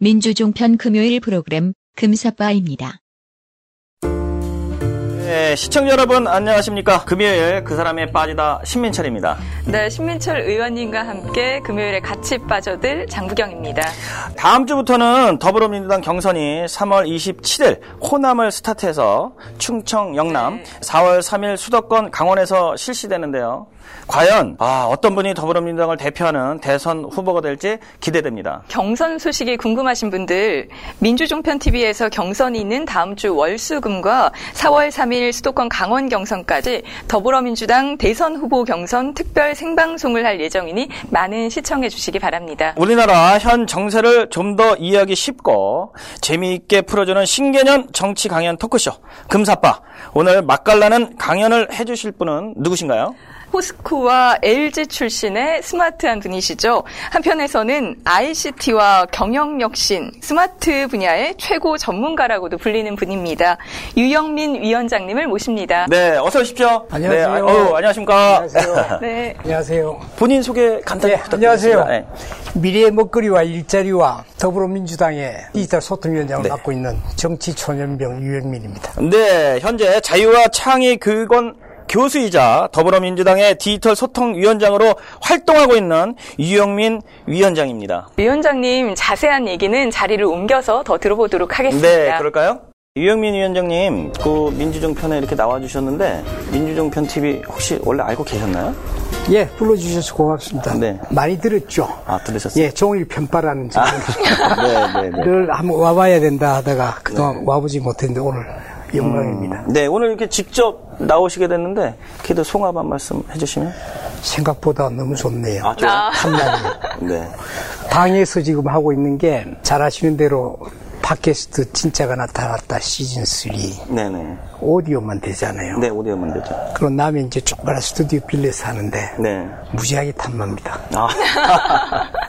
민주종편 금요일 프로그램 금사빠입니다. 네, 시청자 여러분 안녕하십니까? 금요일 그 사람에 빠지다 신민철입니다. 네, 신민철 의원님과 함께 금요일에 같이 빠져들 장부경입니다. 다음 주부터는 더불어민주당 경선이 3월 27일 호남을 스타트해서 충청, 영남, 4월 3일 수도권 강원에서 실시되는데요. 과연 아, 어떤 분이 더불어민주당을 대표하는 대선 후보가 될지 기대됩니다. 경선 소식이 궁금하신 분들 민주종편 TV에서 경선이 있는 다음 주 월수금과 4월 3일 수도권 강원 경선까지 더불어민주당 대선 후보 경선 특별 생방송을 할 예정이니 많은 시청해 주시기 바랍니다. 우리나라 현 정세를 좀 더 이해하기 쉽고 재미있게 풀어주는 신개념 정치 강연 토크쇼 금사빠 오늘 맛깔나는 강연을 해주실 분은 누구신가요? 포스코와 LG 출신의 스마트한 분이시죠. 한편에서는 ICT와 경영 혁신, 스마트 분야의 최고 전문가라고도 불리는 분입니다. 유영민 위원장님을 모십니다. 네, 어서 오십시오. 안녕하세요. 네, 어, 안녕하십니까. 안녕하세요. 네. 안녕하세요. 본인 소개 간단히 네, 부탁드리겠습니다. 안녕하세요. 미래의 먹거리와 일자리와 더불어민주당의 디지털 소통위원장을 네. 맡고 있는 정치초년병 유영민입니다. 네, 현재 자유와 창의 교육원 교수이자 더불어민주당의 디지털 소통위원장으로 활동하고 있는 유영민 위원장입니다. 위원장님 자세한 얘기는 자리를 옮겨서 더 들어보도록 하겠습니다. 네, 그럴까요? 유영민 위원장님, 그 민주정 편에 이렇게 나와주셨는데 민주정 편 TV 혹시 원래 알고 계셨나요? 예, 불러주셔서 고맙습니다. 네. 많이 들었죠? 아, 들으셨어요? 예, 종일 편파라는 아, 네, 네, 네. 늘 한번 와봐야 된다 하다가 그동안 와보지 못했는데 오늘 영광입니다. 네, 오늘 이렇게 직접 나오시게 됐는데 그래도 송합 한 말씀 해주시면. 생각보다 너무 좋네요. 아. 탐나네요. 네. 당에서 지금 하고 있는 게 잘 아시는 대로 팟캐스트 진짜가 나타났다 시즌 3 네네. 오디오만 되잖아요. 네, 오디오만 되죠. 그런 다음에 이제 조그마한 스튜디오 빌려서 하는데 네. 무지하게 탐납니다. 아.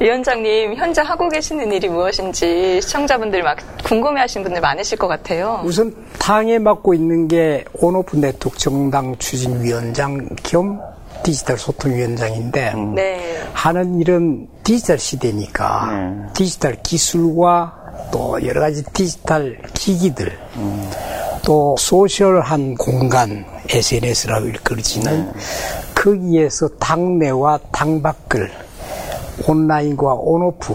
위원장님 현재 하고 계시는 일이 무엇인지 시청자분들 막 궁금해하시는 분들 많으실 것 같아요. 우선 당에 맡고 있는 게 on-off 네트워크 정당 추진위원장 겸 디지털 소통위원장인데 네. 하는 일은 디지털 시대니까 네. 디지털 기술과 또 여러 가지 디지털 기기들 또 social한 공간 SNS라고 일컬어지는 거기에서 당내와 당밖을 온라인과 on-off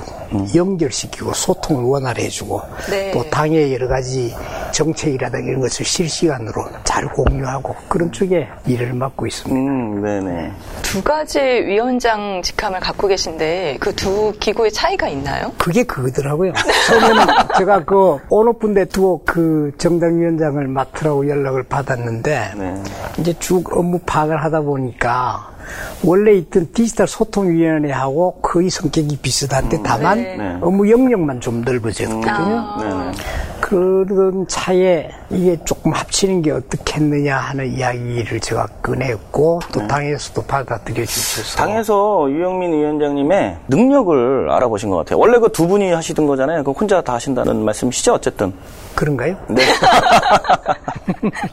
연결시키고 소통을 원활해주고 네. 또 당의 여러 가지 정책이라든가 이런 것을 실시간으로 잘 공유하고 그런 쪽에 일을 맡고 있습니다. 음, 네네. 두 가지 위원장 직함을 갖고 계신데 그 두 기구의 차이가 있나요? 그게 그거더라고요. 처음에는 제가 그 온오프 네트워크 그 정당위원장을 맡으라고 연락을 받았는데 네. 이제 쭉 업무 파악을 하다 보니까 원래 있던 디지털 소통위원회하고 거의 성격이 비슷한데 다만 네. 네. 업무 영역만 좀 넓어졌거든요. 네네. 그런 차에 이게 조금 합치는 게 어떻겠느냐 하는 이야기를 제가 꺼냈고 또 당에서도 받아들여 주셔서 당에서 유영민 위원장님의 능력을 알아보신 것 같아요. 원래 그 두 분이 하시던 거잖아요. 그 혼자 다 하신다는 말씀이시죠, 어쨌든. 그런가요?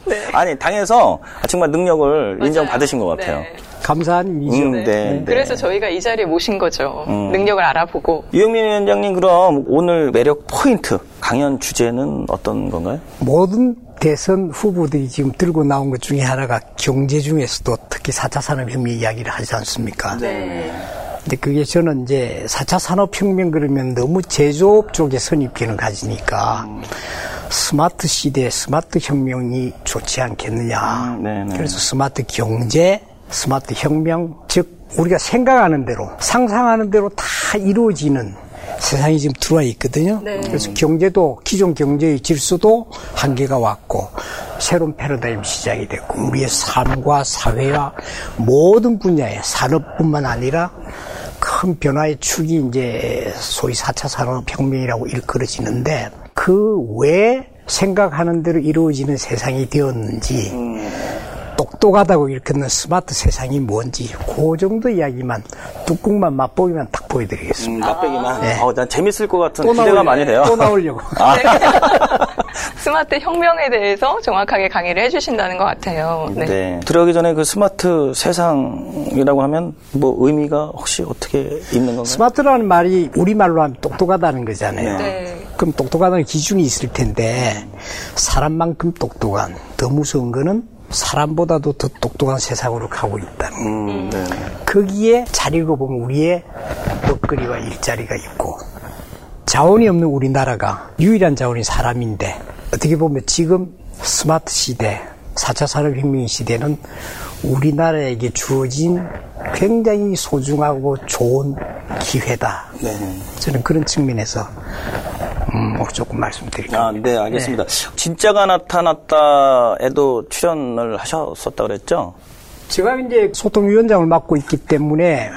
네. 아니, 당에서 정말 능력을 인정받으신 것 같아요. 네. 감사한 일이죠. 음, 네, 네. 그래서 저희가 이 자리에 모신 거죠. 능력을 알아보고. 유영민 위원장님, 그럼 오늘 매력 포인트, 강연 주제는 어떤 건가요? 모든 대선 후보들이 지금 들고 나온 것 중에 하나가 경제 중에서도 특히 4차 산업혁명 이야기를 하지 않습니까? 네. 근데 그게 저는 이제 4차 산업혁명 그러면 너무 제조업 쪽에 선입견을 가지니까 스마트 시대, 스마트 혁명이 좋지 않겠느냐. 음, 네네. 그래서 스마트 경제, 스마트 혁명, 즉 우리가 생각하는 대로, 상상하는 대로 다 이루어지는 세상이 지금 들어와 있거든요. 네. 그래서 경제도 기존 경제의 질서도 한계가 왔고 새로운 패러다임 시작이 됐고 우리의 삶과 사회와 모든 분야의 산업뿐만 아니라 큰 변화의 축이 이제 소위 4차 산업혁명이라고 일컬어지는데 그 왜 생각하는 대로 이루어지는 세상이 되었는지 똑똑하다고 일컫는 스마트 세상이 뭔지 그 정도 이야기만 뚜껑만 맛보기만 딱 보여드리겠습니다. 음, 맛배기만. 네. 어, 난 재밌을 것 같은 또 기대가 많이 돼요. 또 나오려고. 아. 스마트 혁명에 대해서 정확하게 강의를 해주신다는 것 같아요. 네. 네. 들어가기 전에 그 스마트 세상이라고 하면 뭐 의미가 혹시 어떻게 있는 건가요? 스마트라는 말이 우리말로 하면 똑똑하다는 거잖아요. 네. 그럼 똑똑하다는 기준이 있을 텐데 사람만큼 똑똑한 더 무서운 거는 사람보다도 더 똑똑한 세상으로 가고 있다는 거. 음, 네. 거기에 잘 읽어보면 우리의 먹거리와 일자리가 있고 자원이 없는 우리나라가 유일한 자원이 사람인데 어떻게 보면 지금 스마트 시대 4차 산업혁명 시대는 우리나라에게 주어진 굉장히 소중하고 좋은 기회다. 네. 저는 그런 측면에서 음, 뭐 조금 말씀드릴게요. 아, 네, 알겠습니다. 진짜가 나타났다에도 출연을 하셨었다 그랬죠? 제가 이제 소통위원장을 맡고 있기 때문에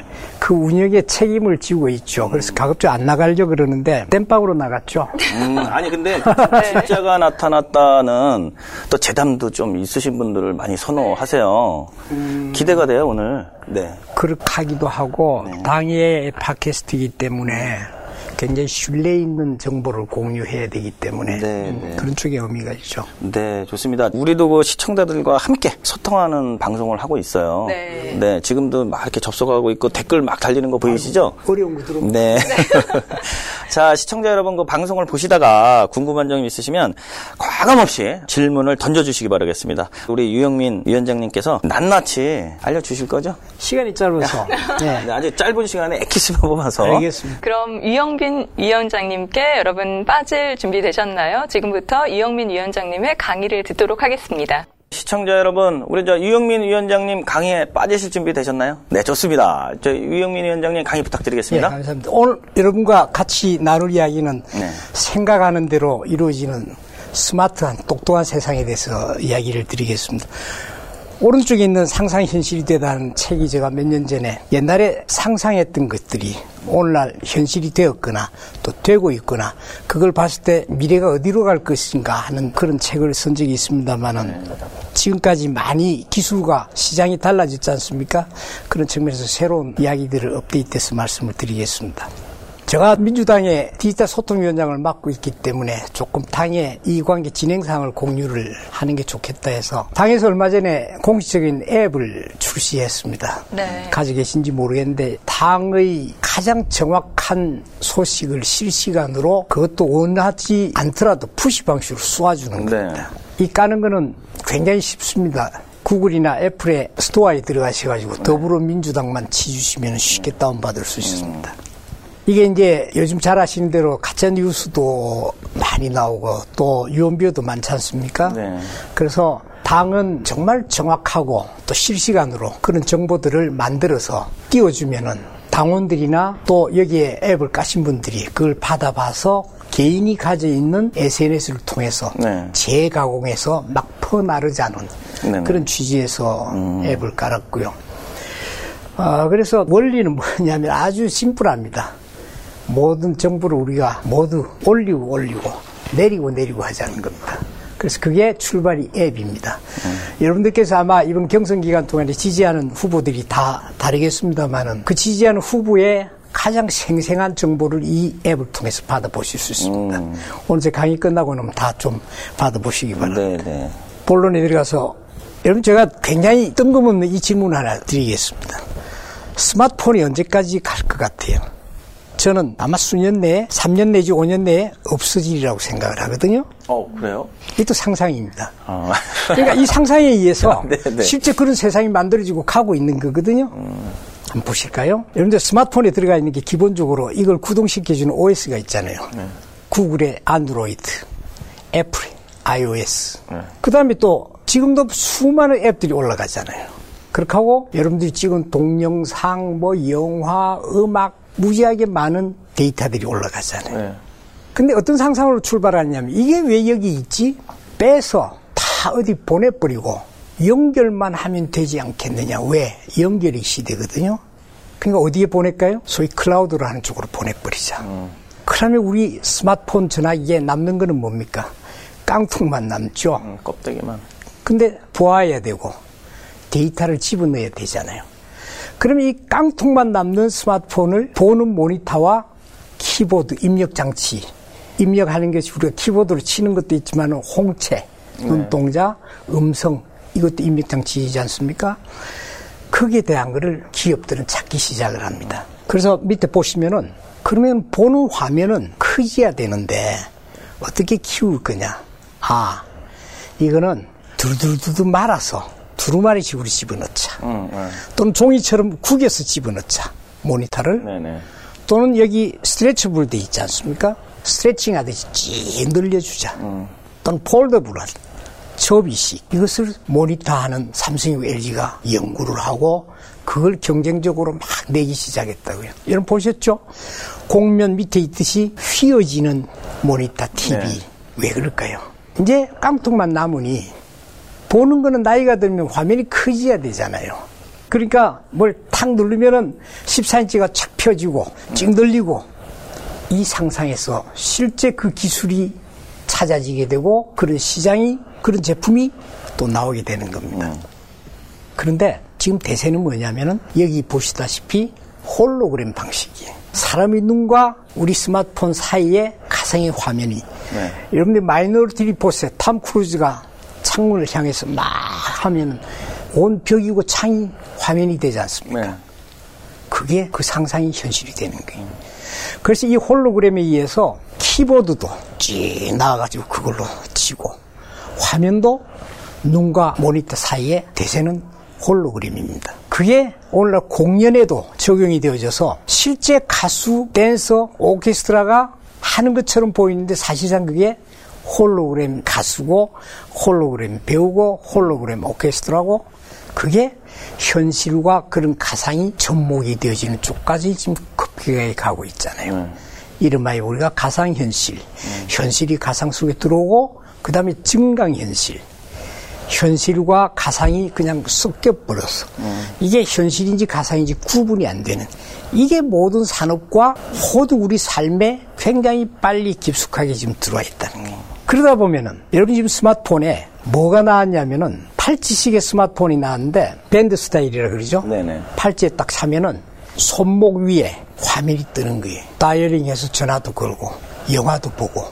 그 운영에 책임을 지고 있죠. 그래서 가급적 안 나가려 그러는데 땜빵으로 나갔죠. 음, 아니 근데 진짜가 나타났다는 또 재담도 좀 있으신 분들을 많이 선호하세요. 기대가 돼요 오늘. 네. 그렇게 하기도 하고 당의 팟캐스트이기 때문에 굉장히 신뢰 있는 정보를 공유해야 되기 때문에 네, 음, 네. 그런 쪽에 의미가 있죠. 네, 좋습니다. 우리도 그 시청자들과 함께 소통하는 방송을 하고 있어요. 네. 지금도 막 이렇게 접속하고 있고 댓글 막 달리는 거 보이시죠? 어려운 거 들어보면 네. 자, 시청자 여러분, 그 방송을 보시다가 궁금한 점이 있으시면 과감없이 질문을 던져주시기 바라겠습니다. 우리 유영민 위원장님께서 낱낱이 알려주실 거죠? 시간이 짧아서 네. 네, 아주 짧은 시간에 엑기스만 뽑아서. 알겠습니다. 그럼 유영빈 위원장님께 여러분 빠질 준비 되셨나요? 지금부터 유영민 위원장님의 강의를 듣도록 하겠습니다. 시청자 여러분, 우리 저 유영민 위원장님 강의에 빠지실 준비 되셨나요? 네, 좋습니다. 저 유영민 위원장님 강의 예, 부탁드리겠습니다. 감사합니다. 오늘 여러분과 같이 나눌 이야기는 네. 생각하는 대로 이루어지는 스마트한 똑똑한 세상에 대해서 이야기를 드리겠습니다. 오른쪽에 있는 상상 현실이 되다는 책이 제가 몇 년 전에 옛날에 상상했던 것들이 오늘날 현실이 되었거나 또 되고 있거나 그걸 봤을 때 미래가 어디로 갈 것인가 하는 그런 책을 쓴 적이 있습니다만은 지금까지 많이 기술과 시장이 달라졌지 않습니까? 그런 측면에서 새로운 이야기들을 업데이트해서 말씀을 드리겠습니다. 제가 민주당의 디지털 소통위원장을 맡고 있기 때문에 조금 당의 이관계 진행상을 공유를 하는 게 좋겠다 해서 당에서 얼마 전에 공식적인 앱을 출시했습니다. 네. 가지고 계신지 모르겠는데 당의 가장 정확한 소식을 실시간으로 그것도 원하지 않더라도 푸시 방식으로 쏘아주는 네. 겁니다. 이 까는 거는 굉장히 쉽습니다. 구글이나 애플의 스토어에 들어가셔가지고 더불어민주당만 치주시면 쉽게 다운받을 수 있습니다. 이게 이제 요즘 잘 아시는 대로 가짜 뉴스도 많이 나오고 또 유언비어도 많지 않습니까? 네. 그래서 당은 정말 정확하고 또 실시간으로 그런 정보들을 만들어서 띄워주면은 당원들이나 또 여기에 앱을 까신 분들이 그걸 받아봐서 개인이 가져 있는 SNS를 통해서 네. 재가공해서 막 퍼나르자는 네네. 음. 그런 취지에서 앱을 깔았고요. 아, 그래서 원리는 뭐냐면 아주 심플합니다. 모든 정보를 우리가 모두 올리고 올리고 내리고 내리고 하자는 겁니다. 그래서 그게 출발이 앱입니다. 여러분들께서 아마 이번 경선 기간 동안에 지지하는 후보들이 다 다르겠습니다만은 그 지지하는 후보의 가장 생생한 정보를 이 앱을 통해서 받아보실 수 있습니다. 오늘 제 강의 끝나고 나면 다 좀 받아보시기 바랍니다. 네, 네. 본론에 들어가서 여러분 제가 굉장히 뜬금없는 이 질문 하나 드리겠습니다. 스마트폰이 언제까지 갈 것 같아요? 저는 아마 수년 내에 3년 내지 5년 내에 없어지리라고 생각을 하거든요. 어, 그래요? 이것도 상상입니다. 아. 그러니까 이 상상에 의해서 네, 네. 실제 그런 세상이 만들어지고 가고 있는 거거든요. 한번 보실까요? 여러분들 스마트폰에 들어가 있는 게 기본적으로 이걸 구동시켜주는 OS가 있잖아요. 구글의 안드로이드, 애플의 iOS. 그 다음에 또 지금도 수많은 앱들이 올라가잖아요. 그렇게 하고 여러분들이 찍은 동영상, 뭐 영화, 음악, 무지하게 많은 데이터들이 올라가잖아요. 네. 근데 어떤 상상으로 출발하냐면 이게 왜 여기 있지? 빼서 다 어디 보내버리고 연결만 하면 되지 않겠느냐. 왜? 연결이 시대거든요. 그러니까 어디에 보낼까요? 소위 클라우드로 하는 쪽으로 보내버리자. 그러면 우리 스마트폰 전화기에 남는 거는 뭡니까? 깡통만 남죠. 음, 껍데기만. 근데 보아야 되고 데이터를 집어넣어야 되잖아요. 그러면 이 깡통만 남는 스마트폰을 보는 모니터와 키보드 입력 장치 입력하는 것이 우리가 키보드로 치는 것도 있지만 홍채, 눈동자, 음성 이것도 입력 장치이지 않습니까? 거기에 대한 거를 기업들은 찾기 시작을 합니다. 그래서 밑에 보시면은 그러면 보는 화면은 크지야 되는데 어떻게 키울 거냐? 아, 이거는 두루두루두루 말아서 두루마리 식으로 집어넣자. 음, 네. 또는 종이처럼 구겨서 집어넣자. 모니터를. 네네. 또는 여기 스트레치블 돼 있지 않습니까? 스트레칭 하듯이 쭉 늘려주자. 또는 폴더블한 접이식. 이것을 모니터하는 삼성이고 LG가 연구를 하고 그걸 경쟁적으로 막 내기 시작했다고요. 여러분 보셨죠? 공면 밑에 있듯이 휘어지는 모니터 TV. 네. 왜 그럴까요? 이제 깡통만 남으니 보는 거는 나이가 들면 화면이 커져야 되잖아요. 그러니까 뭘 탁 누르면은 14인치가 착 펴지고 찡 들리고 이 상상에서 실제 그 기술이 찾아지게 되고 그런 시장이 그런 제품이 또 나오게 되는 겁니다. 그런데 지금 대세는 뭐냐면은 여기 보시다시피 홀로그램 방식이에요. 사람의 눈과 우리 스마트폰 사이에 가상의 화면이 네. 여러분들 마이너리티 리포트에 탐 크루즈가 창문을 향해서 막 하면은 온 벽이고 창이 화면이 되지 않습니까? 네. 그게 그 상상이 현실이 되는 거예요. 그래서 이 홀로그램에 의해서 키보드도 쭉 나와가지고 그걸로 치고 화면도 눈과 모니터 사이에 대세는 홀로그램입니다. 그게 오늘날 공연에도 적용이 되어져서 실제 가수, 댄서, 오케스트라가 하는 것처럼 보이는데 사실상 그게 홀로그램 가수고 홀로그램 배우고 홀로그램 오케스트라고 그게 현실과 그런 가상이 접목이 되어지는 쪽까지 지금 급격하게 가고 있잖아요. 이른바여 우리가 가상현실, 현실이 가상 속에 들어오고 그 다음에 증강현실, 현실과 가상이 그냥 섞여버려서 이게 현실인지 가상인지 구분이 안 되는 이게 모든 산업과 모두 우리 삶에 굉장히 빨리 깊숙하게 지금 들어와 있다는 거예요. 그러다 보면은 여러분 지금 스마트폰에 뭐가 나왔냐면은 팔찌식의 스마트폰이 나왔는데 밴드 스타일이라 그러죠. 네네. 팔찌에 딱 차면은 손목 위에 화면이 뜨는 거예요. 다이어링해서 전화도 걸고 영화도 보고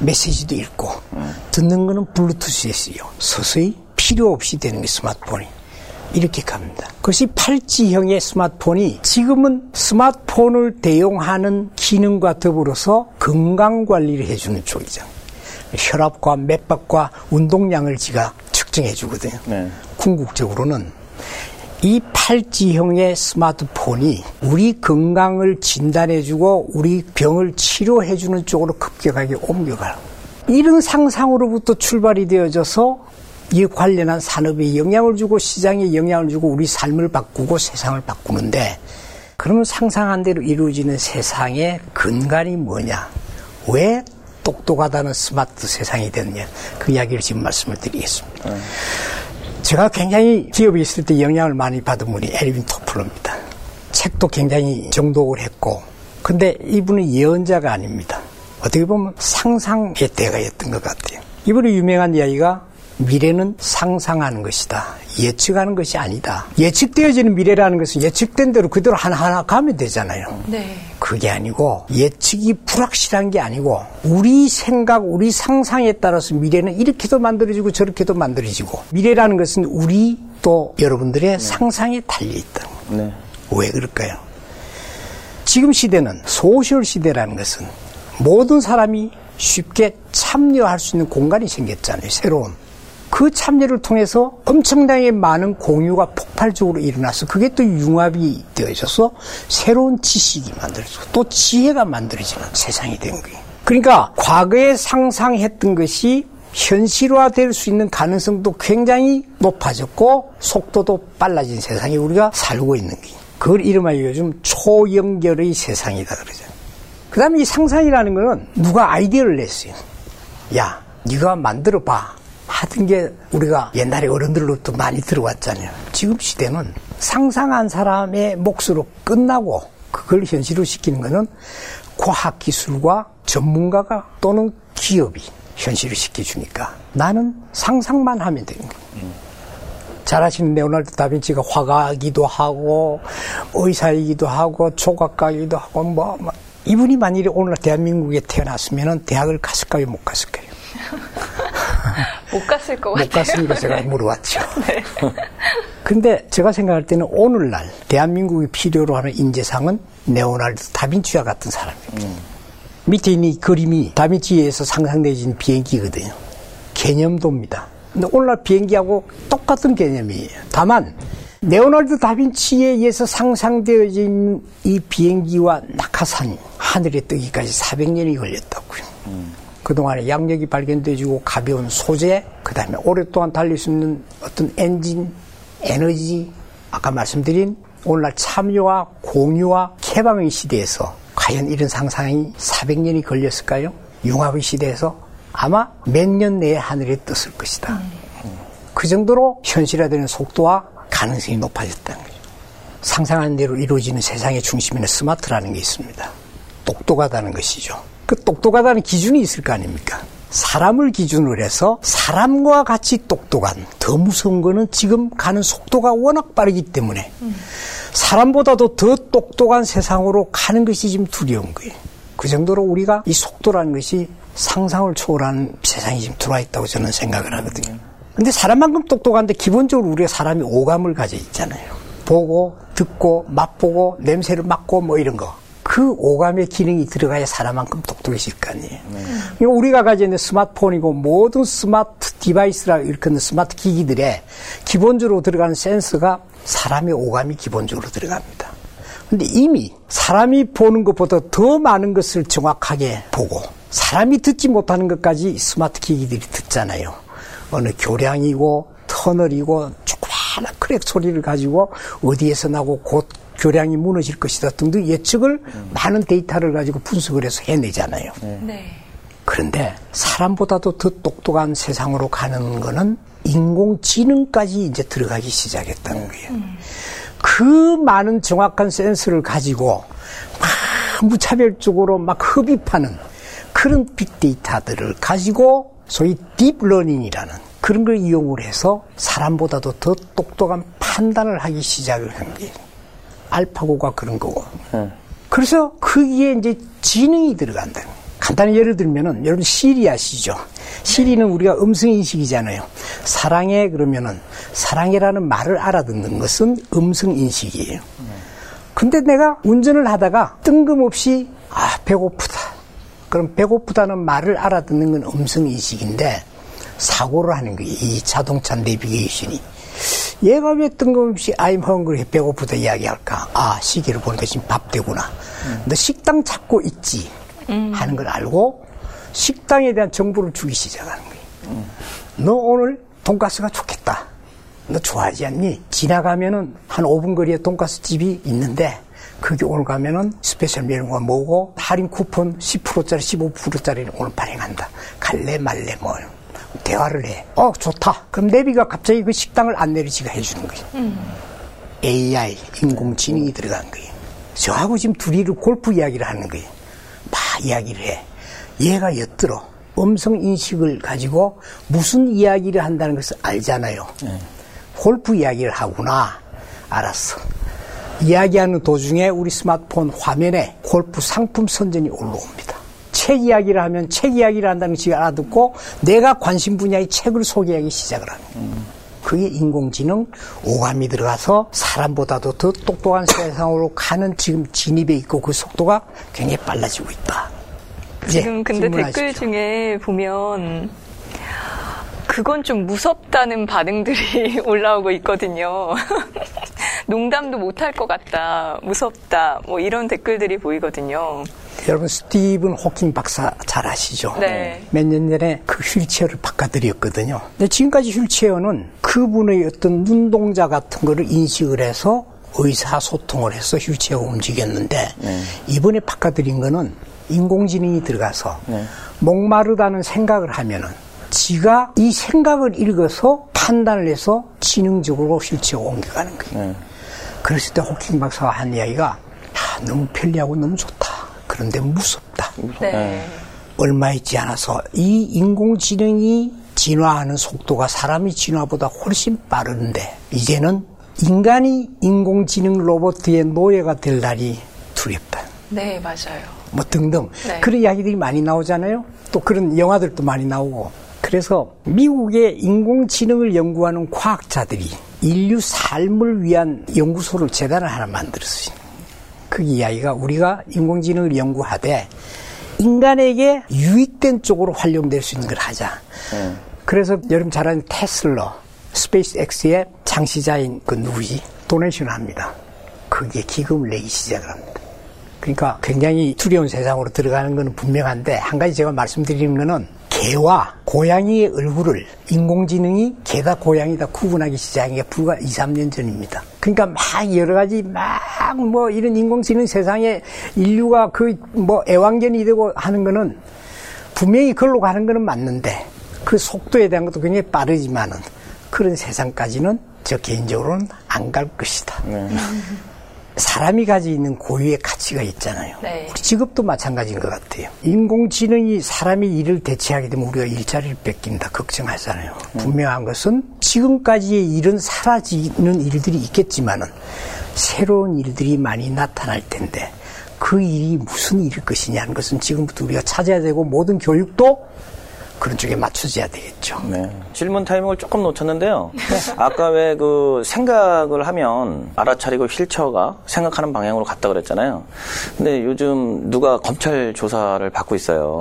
메시지도 읽고 듣는 거는 블루투스에 쓰요. 서서히 필요 없이 되는 게 스마트폰이. 이렇게 갑니다. 그것이 팔찌형의 스마트폰이 지금은 스마트폰을 대용하는 기능과 더불어서 건강 관리를 해주는 쪽이죠. 혈압과 맥박과 운동량을 지가 측정해 주거든요. 네. 궁극적으로는 이 팔찌형의 스마트폰이 우리 건강을 진단해 주고 우리 병을 치료해 주는 쪽으로 급격하게 옮겨가요. 이런 상상으로부터 출발이 되어져서 이 관련한 산업에 영향을 주고 시장에 영향을 주고 우리 삶을 바꾸고 세상을 바꾸는데 그러면 상상한 대로 이루어지는 세상의 근간이 뭐냐? 왜 똑똑하다는 스마트 세상이 됐냐? 그 이야기를 지금 말씀을 드리겠습니다. 제가 굉장히 기업에 있을 때 영향을 많이 받은 분이 에리빈 토플러입니다. 책도 굉장히 정독을 했고, 근데 이분은 예언자가 아닙니다. 어떻게 보면 상상의 대가였던 것 같아요. 이분의 유명한 이야기가 미래는 상상하는 것이다. 예측하는 것이 아니다. 예측되어지는 미래라는 것은 예측된 대로 그대로 하나하나 가면 되잖아요. 네. 그게 아니고 예측이 불확실한 게 아니고 우리 생각, 우리 상상에 따라서 미래는 이렇게도 만들어지고 저렇게도 만들어지고 미래라는 것은 우리 또 여러분들의 상상에 달려 있다. 네. 왜 그럴까요? 지금 시대는 소셜 시대라는 것은 모든 사람이 쉽게 참여할 수 있는 공간이 생겼잖아요. 새로운. 그 참여를 통해서 엄청나게 많은 공유가 폭발적으로 일어나서 그게 또 융합이 되어져서 새로운 지식이 만들어지고 또 지혜가 만들어지는 세상이 된 거예요. 그러니까 과거에 상상했던 것이 현실화될 수 있는 가능성도 굉장히 높아졌고 속도도 빨라진 세상에 우리가 살고 있는 거예요. 그걸 이름하여 요즘 초연결의 세상이다 그러죠. 그 다음에 이 상상이라는 거는 누가 아이디어를 냈어요. 야, 네가 만들어봐. 하던 게 우리가 옛날에 어른들로부터 많이 들어왔잖아요. 지금 시대는 상상한 사람의 몫으로 끝나고 그걸 현실로 시키는 거는 과학기술과 전문가가 또는 기업이 현실을 시켜주니까 나는 상상만 하면 되는 거예요. 잘 아시는 레오나르도 다빈치가 화가이기도 하고 의사이기도 하고 조각가이기도 하고 뭐, 뭐 이분이 만일에 오늘 대한민국에 태어났으면 대학을 갔을까요? 못 갔을까요? 못 갔을 것 같아요. 못 갔으니까 제가 물어봤죠. 근데 제가 생각할 때는 오늘날 대한민국이 필요로 하는 인재상은 네오날드 다빈치와 같은 사람입니다. 밑에 있는 이 그림이 다빈치에서 상상되어진 비행기거든요. 개념도입니다. 근데 오늘날 비행기하고 똑같은 개념이에요. 다만 네오날드 다빈치에 의해서 상상되어진 이 비행기와 낙하산 하늘에 뜨기까지 400년이 걸렸다고요. 그동안에 양력이 발견되어지고 가벼운 소재, 그 다음에 오랫동안 달릴 수 있는 어떤 엔진, 에너지, 아까 말씀드린 오늘날 참여와 공유와 개방의 시대에서 과연 이런 상상이 400년이 걸렸을까요? 융합의 시대에서 아마 몇 년 내에 하늘에 떴을 것이다. 그 정도로 현실화되는 속도와 가능성이 높아졌다는 거죠. 상상한 대로 이루어지는 세상의 중심에는 스마트라는 게 있습니다. 똑똑하다는 것이죠. 그 똑똑하다는 기준이 있을 거 아닙니까? 사람을 기준으로 해서 사람과 같이 똑똑한 더 무서운 거는 지금 가는 속도가 워낙 빠르기 때문에 사람보다도 더 똑똑한 세상으로 가는 것이 지금 두려운 거예요. 그 정도로 우리가 이 속도라는 것이 상상을 초월하는 세상이 지금 들어와 있다고 저는 생각을 하거든요. 근데 사람만큼 똑똑한데 기본적으로 우리가 사람이 오감을 가져 있잖아요. 보고, 듣고, 맛보고, 냄새를 맡고 뭐 이런 거. 그 오감의 기능이 들어가야 사람만큼 똑똑해질 거 아니에요. 네. 우리가 가지고 있는 스마트폰이고 모든 스마트 device라 일컫는 스마트 기기들에 기본적으로 들어가는 센서가 사람의 오감이 기본적으로 들어갑니다. 근데 이미 사람이 보는 것보다 더 많은 것을 정확하게 보고 사람이 듣지 못하는 것까지 스마트 기기들이 듣잖아요. 어느 교량이고 터널이고 조그마한 crack 소리를 가지고 어디에서 나고 곧 교량이 무너질 것이다 등등 예측을 음. 많은 데이터를 가지고 분석을 해서 해내잖아요. 네. 그런데 사람보다도 더 똑똑한 세상으로 가는 거는 인공지능까지 이제 들어가기 시작했다는 거예요. 음. 그 많은 정확한 센서를 가지고 막 무차별적으로 막 흡입하는 그런 빅데이터들을 가지고 소위 deep learning이라는 그런 걸 이용을 해서 사람보다도 더 똑똑한 판단을 하기 시작을 한 거예요. 알파고가 그런 거고. 네. 그래서 거기에 이제 지능이 들어간다. 간단히 예를 들면은 여러분 시리 아시죠? 시리는 우리가 음성 인식이잖아요. 사랑해 그러면은 사랑해라는 말을 알아듣는 것은 음성 인식이에요. 근데 내가 운전을 하다가 뜬금없이 아 배고프다. 그럼 배고프다는 말을 알아듣는 건 음성 인식인데 사고를 하는 거예요. 이 자동차 내비게이션이. 얘가 왜 뜬금없이 I'm hungry 배고프다 이야기할까? 아 시계를 보니까 지금 밥 되구나. 음. 너 식당 찾고 있지 음. 하는 걸 알고 식당에 대한 정보를 주기 시작하는 거예요. 음. 너 오늘 돈가스가 좋겠다. 너 좋아하지 않니? 지나가면은 한 5분 거리에 돈가스 집이 있는데 거기 오늘 가면은 special 메뉴가 뭐고 할인 쿠폰 10%짜리 15%짜리를 오늘 발행한다. 갈래 말래 뭐 대화를 해. 어, 좋다. 그럼 내비가 갑자기 그 식당을 안내를 지가 해주는 거예요. 음. AI, 인공지능이 들어간 거예요. 저하고 지금 둘이를 골프 이야기를 하는 거예요. 막 이야기를 해. 얘가 엿들어. 음성 인식을 가지고 무슨 이야기를 한다는 것을 알잖아요. 네. 골프 이야기를 하구나. 알았어. 이야기하는 도중에 우리 스마트폰 화면에 골프 상품 선전이 올라옵니다. 책 이야기를 하면 책 이야기를 한다는 것을 알아듣고 내가 관심 분야의 책을 소개하기 시작을 하는 거예요. 그게 인공지능 오감이 들어가서 사람보다도 더 똑똑한 세상으로 가는 지금 진입에 있고 그 속도가 굉장히 빨라지고 있다. 지금 근데 댓글 중에 보면 그건 좀 무섭다는 반응들이 올라오고 있거든요. 농담도 못할 것 같다, 무섭다, 뭐 이런 댓글들이 보이거든요. 여러분 스티븐 호킹 박사 잘 아시죠? 네. 몇 년 전에 그 휠체어를 바꿔드렸거든요. 근데 지금까지 휠체어는 그분의 어떤 눈동자 같은 거를 인식을 해서 의사소통을 해서 휠체어가 움직였는데 네. 이번에 바꿔드린 거는 인공지능이 들어가서 네. 목마르다는 생각을 하면은 지가 이 생각을 읽어서 판단을 해서 지능적으로 휠체어가 옮겨가는 거예요. 네. 그랬을 때 호킹 박사가 한 이야기가 야, 너무 편리하고 너무 좋다. 그런데 무섭다. 네. 얼마 있지 않아서 이 인공지능이 진화하는 속도가 사람의 진화보다 훨씬 빠른데 이제는 인간이 인공지능 로봇의 노예가 될 날이 두렵다. 네, 맞아요. 뭐 등등 네. 그런 이야기들이 많이 나오잖아요. 또 그런 영화들도 많이 나오고. 그래서 미국의 인공지능을 연구하는 과학자들이 인류 삶을 위한 연구소를 재단을 하나 만들었어요. 그 이야기가 우리가 인공지능을 연구하되 인간에게 유익된 쪽으로 활용될 수 있는 걸 하자. 그래서 여러분 잘 아는 테슬러, 스페이스X의 창시자인 그 누구지? 도네이션을 합니다. 그게 기금을 내기 시작을 합니다. 그러니까 굉장히 두려운 세상으로 들어가는 것은 분명한데 한 가지 제가 말씀드리는 것은 개와 고양이의 얼굴을 인공지능이 개다 고양이다 구분하기 시작한 게 불과 2, 3년 전입니다. 그러니까 막 여러 가지 막 뭐 이런 인공지능 세상에 인류가 그 뭐 애완견이 되고 하는 거는 분명히 그걸로 가는 거는 맞는데 그 속도에 대한 것도 굉장히 빠르지만은 그런 세상까지는 저 개인적으로는 안 갈 것이다. 사람이 가지고 있는 고유의 가치가 있잖아요. 네. 우리 직업도 마찬가지인 것 같아요. 인공지능이 사람의 일을 대체하게 되면 우리가 일자리를 뺏긴다 걱정하잖아요. 분명한 것은 지금까지의 일은 사라지는 일들이 있겠지만은 새로운 일들이 많이 나타날 텐데 그 일이 무슨 일일 것이냐는 것은 지금부터 우리가 찾아야 되고 모든 교육도 그런 쪽에 맞춰져야 되겠죠. 네. 질문 타이밍을 조금 놓쳤는데요. 아까 왜 그 생각을 하면 알아차리고 휠체어가 생각하는 방향으로 갔다 그랬잖아요. 근데 요즘 누가 검찰 조사를 받고 있어요.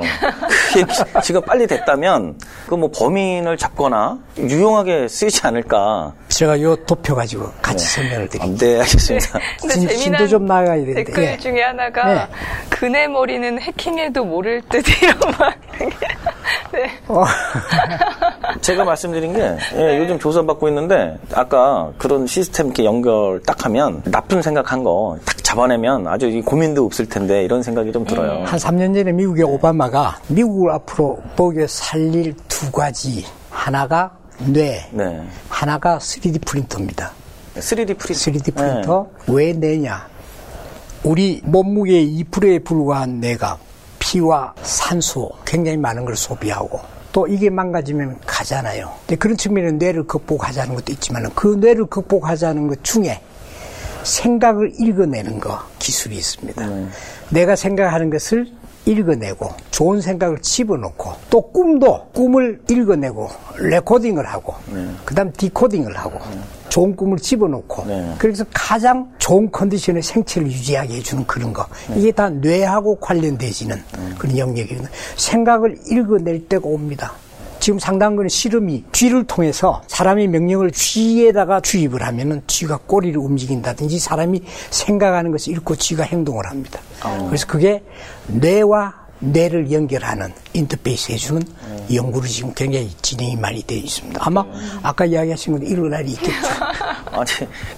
그게 지금 빨리 됐다면 그 뭐 범인을 잡거나 유용하게 쓰이지 않을까. 제가 요 도표 가지고 같이 설명을 드릴게요. 네, 알겠습니다. 근데 진- 진도 좀 나가야 되는데, 댓글 예. 중에 하나가 네. 그네 머리는 해킹해도 모를 듯 이런 말. 네. 어, 제가 말씀드린 게 예, 요즘 조사받고 있는데 아까 그런 시스템 이렇게 연결 딱 하면 나쁜 생각한 거 딱 잡아내면 아주 이 고민도 없을 텐데 이런 생각이 좀 들어요. 한 3년 전에 미국의 오바마가 미국을 앞으로 보게 살릴 두 가지. 하나가 뇌, 네. 하나가 3D 프린터입니다. 3D 프린터. 3D 프린터 왜 뇌냐? 우리 몸무게의 2%에 불과한 뇌가 피와 산소 굉장히 많은 걸 소비하고 또 이게 망가지면 가잖아요. 근데 그런 측면에 뇌를 극복하자는 것도 있지만 그 뇌를 극복하자는 것 중에 생각을 읽어내는 거 기술이 있습니다. 내가 생각하는 것을 읽어내고 좋은 생각을 집어넣고 또 꿈도 꿈을 읽어내고 레코딩을 하고 그다음 디코딩을 하고 좋은 꿈을 집어넣고 네. 그래서 가장 좋은 컨디션의 생체를 유지하게 해주는 그런 거 이게 다 뇌하고 관련되지는 그런 영역이거든요. 생각을 읽어낼 때가 옵니다. 지금 상당한 거는 실험이 쥐를 통해서 사람의 명령을 쥐에다가 주입을 하면은 쥐가 꼬리를 움직인다든지 사람이 생각하는 것을 읽고 쥐가 행동을 합니다. 그래서 그게 뇌와 뇌를 연결하는 인터페이스 해주는 연구를 지금 굉장히 진행이 많이 되어 있습니다. 아마 아까 이야기하신 건 이런 날이 있겠죠. 아니,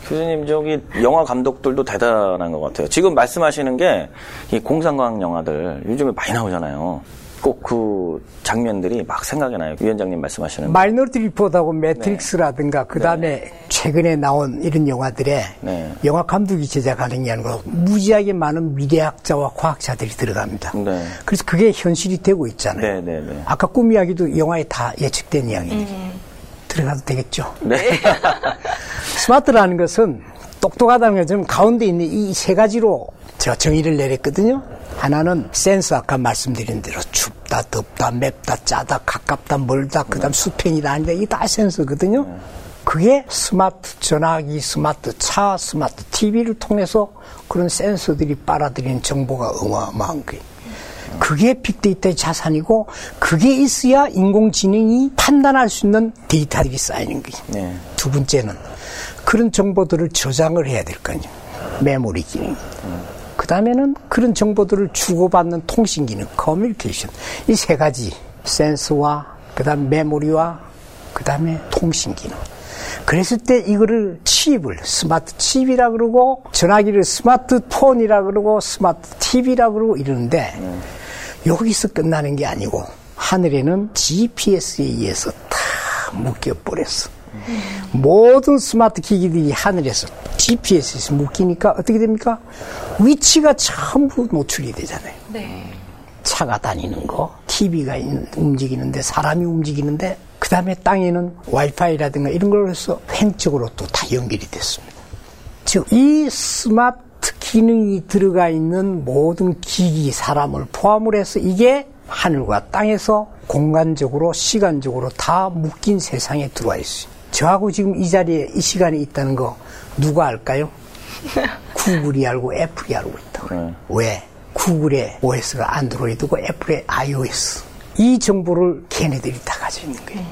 교수님, 저기, 영화 감독들도 대단한 것 같아요. 지금 말씀하시는 게, 이 공상과학 영화들, 요즘에 많이 나오잖아요. 꼭 그 장면들이 막 생각이 나요. 위원장님 말씀하시는. 마이너리티 리포트하고 매트릭스라든가 그 다음에 최근에 나온 이런 영화들에 네. 영화 감독이 제작하는 게 아니고 무지하게 많은 미래학자와 과학자들이 들어갑니다. 네. 그래서 그게 현실이 되고 있잖아요. 네, 네, 네. 아까 꿈 이야기도 영화에 다 예측된 이야기니 들어가도 되겠죠. 네. 스마트라는 것은 똑똑하다는 것은 가운데 있는 이 세 가지로 제가 정의를 내렸거든요. 하나는 센서 아까 말씀드린 대로 춥다, 덥다, 맵다, 짜다, 가깝다, 멀다, 그 다음 수평이다, 아니다. 이게 다 센서거든요. 그게 스마트 전화기, 스마트 차, 스마트 TV를 통해서 그런 센서들이 빨아들이는 정보가 어마어마한 거예요. 그게 빅데이터의 자산이고 그게 있어야 인공지능이 판단할 수 있는 데이터들이 쌓이는 거예요. 네. 두 번째는 그런 정보들을 저장을 해야 될 거 아니에요. 메모리 기능. 그 다음에는 그런 정보들을 주고받는 통신 기능, 커뮤니케이션. 이 세 가지. 센서와, 그 다음 메모리와, 그 다음에 통신 기능. 그랬을 때 이거를 칩을 스마트 칩이라 그러고 전화기를 스마트폰이라 그러고 스마트 TV라 그러고 이러는데 여기서 끝나는 게 아니고 하늘에는 GPS에 의해서 다 묶여 버렸어. 모든 스마트 기기들이 하늘에서 GPS에서 묶이니까 어떻게 됩니까? 위치가 전부 노출이 되잖아요. 네. 차가 다니는 거, TV가 움직이는데 사람이 움직이는데 그 다음에 땅에는 와이파이라든가 이런 걸로 해서 횡적으로 또 다 연결이 됐습니다. 즉 이 스마트 기능이 들어가 있는 모든 기기, 사람을 포함을 해서 이게 하늘과 땅에서 공간적으로, 시간적으로 다 묶인 세상에 들어와 있어요. 저하고 지금 이 자리에 이 시간에 있다는 거 누가 알까요? 구글이 알고 애플이 알고 있다고. 네. 왜? 구글의 OS가 안드로이드고 애플의 iOS. 이 정보를 걔네들이 다 가지고 있는 거예요.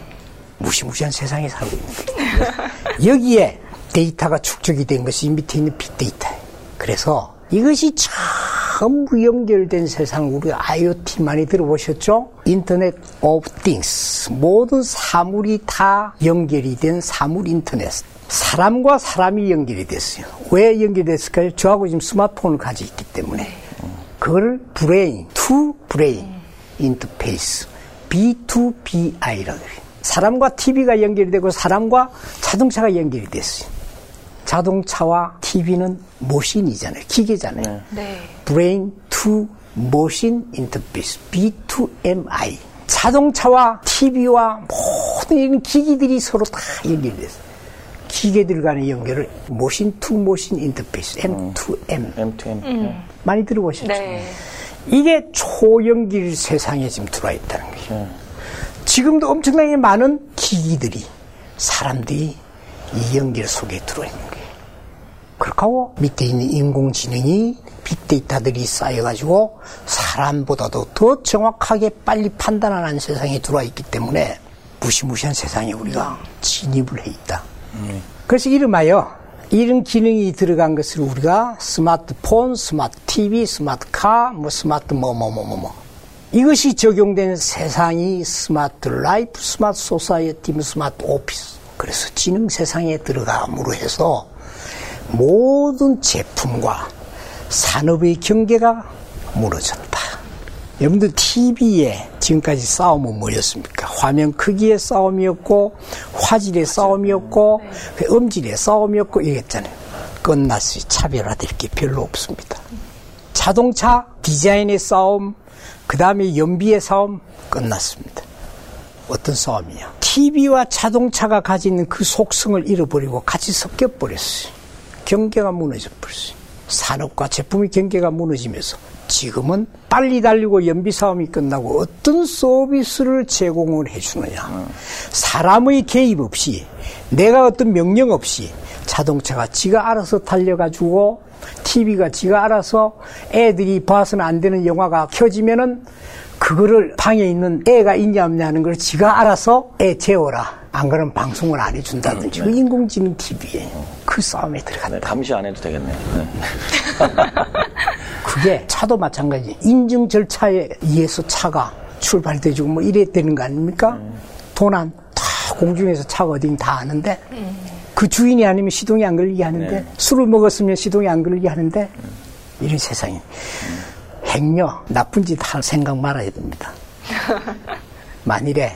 무시무시한 세상에 살고 있는 거예요. 여기에 데이터가 축적이 된 것이 밑에 있는 빅데이터예요. 그래서 이것이 전부 연결된 세상 우리 IoT 많이 들어보셨죠? Internet of Things 모든 사물이 다 연결이 된 사물 인터넷 사람과 사람이 연결이 됐어요. 왜 연결이 됐을까요? 저하고 지금 스마트폰을 가지고 있기 때문에 그걸 brain to brain interface B2BI라고 해요. 사람과 TV가 연결이 되고 사람과 자동차가 연결이 됐어요. 자동차와 TV는 machine이잖아요. 기계잖아요. 네. brain to machine interface B2MI 자동차와 TV와 모든 이런 기기들이 서로 다 연결됐어요. 기계들 간의 연결을 machine to machine interface M2M M2M. 많이 들어보셨죠? 네. 이게 초연결 세상에 지금 들어와 있다는 거예요. 지금도 엄청나게 많은 기기들이 사람들이 이 연결 속에 들어와 있는 거예요. 그렇고 밑에 있는 인공지능이 빅데이터들이 쌓여가지고 사람보다도 더 정확하게 빨리 판단하는 세상에 들어와 있기 때문에 무시무시한 세상에 우리가 진입을 해 있다. 그래서 이름하여 이런 기능이 들어간 것을 우리가 스마트폰, 스마트 TV, smart car, 뭐 스마트 뭐 뭐 뭐 뭐 뭐. 이것이 적용된 세상이 smart life, smart society, 뭐 smart office. 그래서 지능 세상에 들어감으로 해서 모든 제품과 산업의 경계가 무너졌다. 여러분들 TV에 지금까지 싸움은 뭐였습니까? 화면 크기의 싸움이었고, 화질의 싸움이었고, 그 음질의 싸움이었고, 이랬잖아요. 끝났어요. 차별화될 게 별로 없습니다. 자동차 디자인의 싸움, 그 다음에 연비의 싸움, 끝났습니다. 어떤 싸움이냐? TV와 자동차가 가지는 그 속성을 잃어버리고 같이 섞여버렸어요. 경계가 무너져 버렸어요. 산업과 제품의 경계가 무너지면서 지금은 빨리 달리고 연비 싸움이 끝나고 어떤 서비스를 제공을 해주느냐. 사람의 개입 없이 내가 어떤 명령 없이 자동차가 지가 알아서 달려가지고 TV가 지가 알아서 애들이 봐서는 안 되는 영화가 켜지면은 그거를 방에 있는 애가 있냐 없냐 하는 걸 지가 알아서 애 재워라. 안 그러면 방송을 안 해준다든지. 그 인공지능 TV에 그 싸움에 들어간다. 네, 감시 안 해도 되겠네요. 네. 그게 차도 마찬가지. 인증 절차에 의해서 차가 출발돼주고 뭐 이래야 되는 거 아닙니까? 도난 다 공중에서 차가 어딘 다 아는데 그 주인이 아니면 시동이 안 걸리게 하는데 네. 술을 먹었으면 시동이 안 걸리게 하는데 이런 세상이 행여 나쁜 짓 할 생각 말아야 됩니다. 만일에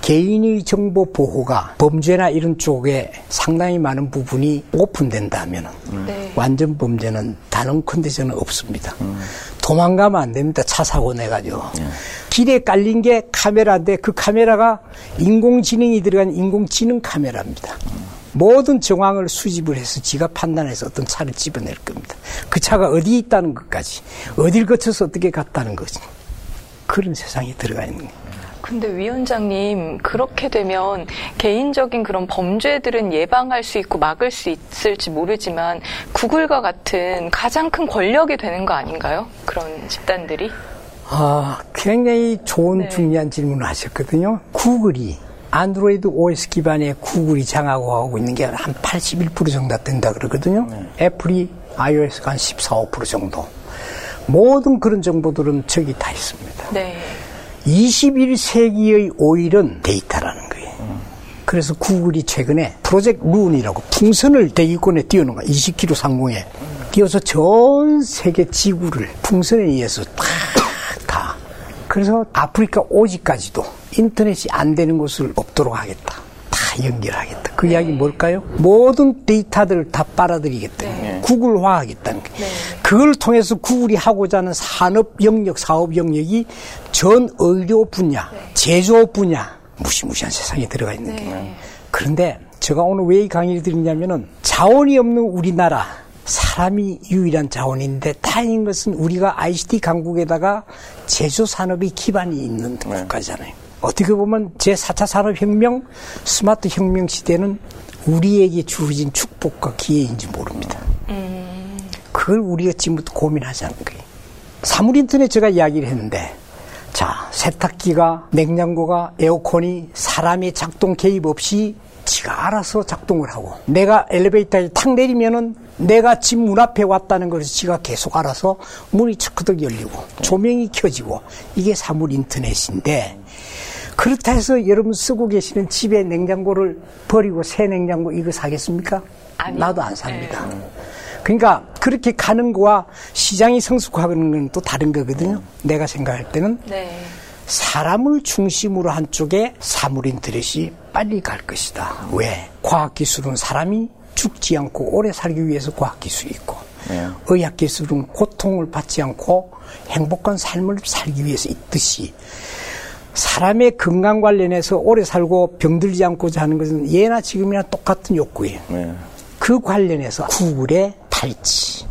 개인의 정보 보호가 범죄나 이런 쪽에 상당히 많은 부분이 오픈된다면 네. 완전 범죄는 다른 컨디션은 없습니다. 도망가면 안 됩니다. 차 사고 내가지고. 길에 깔린 게 카메라인데 그 카메라가 인공지능이 들어간 인공지능 카메라입니다. 모든 정황을 수집을 해서 지가 판단해서 어떤 차를 집어낼 겁니다. 그 차가 어디 있다는 것까지, 어딜 거쳐서 어떻게 갔다는 거지. 그런 세상에 들어가 있는 거예요. 근데 위원장님 그렇게 되면 개인적인 그런 범죄들은 예방할 수 있고 막을 수 있을지 모르지만 구글과 같은 가장 큰 권력이 되는 거 아닌가요? 그런 집단들이? 아, 굉장히 좋은 네. 중요한 질문을 하셨거든요. 구글이 안드로이드 OS 기반의 구글이 장악하고 있는 게 한 81% 정도 된다 그러거든요. 애플이 iOS가 한 14, 5% 정도. 모든 그런 정보들은 저기 다 있습니다. 네. 21세기의 오일은 데이터라는 거예요. 그래서 구글이 최근에 Project Loon이라고 풍선을 대기권에 띄우는 거야. 20km 상공에. 띄워서 전 세계 지구를 풍선에 의해서 다, 다. 그래서 아프리카 오지까지도 인터넷이 안 되는 곳을 없도록 하겠다. 다 연결하겠다. 그 이야기 뭘까요? 모든 데이터들을 다 빨아들이겠다. 구글화 하겠다는 거예요. 그걸 통해서 구글이 하고자 하는 산업 영역, 사업 영역이 전 의료 분야, 제조업 분야, 무시무시한 세상에 들어가 있는 거예요. 그런데 제가 오늘 왜 이 강의를 드리냐면은 자원이 없는 우리나라 사람이 유일한 자원인데 다행인 것은 우리가 ICT 강국에다가 제조 산업의 기반이 있는 국가잖아요. 어떻게 보면 제4차 산업혁명, 스마트 혁명 시대는 우리에게 주어진 축복과 기회인지 모릅니다. 그걸 우리가 지금부터 고민하자는 거예요. 사물인터넷 제가 이야기를 했는데, 자, 세탁기가, 냉장고가, 에어컨이 사람의 작동 개입 없이 지가 알아서 작동을 하고, 내가 엘리베이터에 탁 내리면은 내가 집 문 앞에 왔다는 것을 지가 계속 알아서 문이 척크덕 열리고, 조명이 켜지고, 이게 사물인터넷인데, 그렇다 해서 여러분 쓰고 계시는 집에 냉장고를 버리고 새 냉장고 이거 사겠습니까? 아니요. 나도 안 삽니다. 그러니까 그렇게 가는 거와 시장이 성숙화하는 건 또 다른 거거든요. 내가 생각할 때는 네. 사람을 중심으로 한 쪽에 사물 인터넷이 빨리 갈 것이다. 왜? 과학 기술은 사람이 죽지 않고 오래 살기 위해서 과학 기술이 있고 의학 기술은 고통을 받지 않고 행복한 삶을 살기 위해서 있듯이 사람의 건강 관련해서 오래 살고 병들지 않고자 하는 것은 예나 지금이나 똑같은 욕구예요. 네. 그 관련해서 구글의 탈취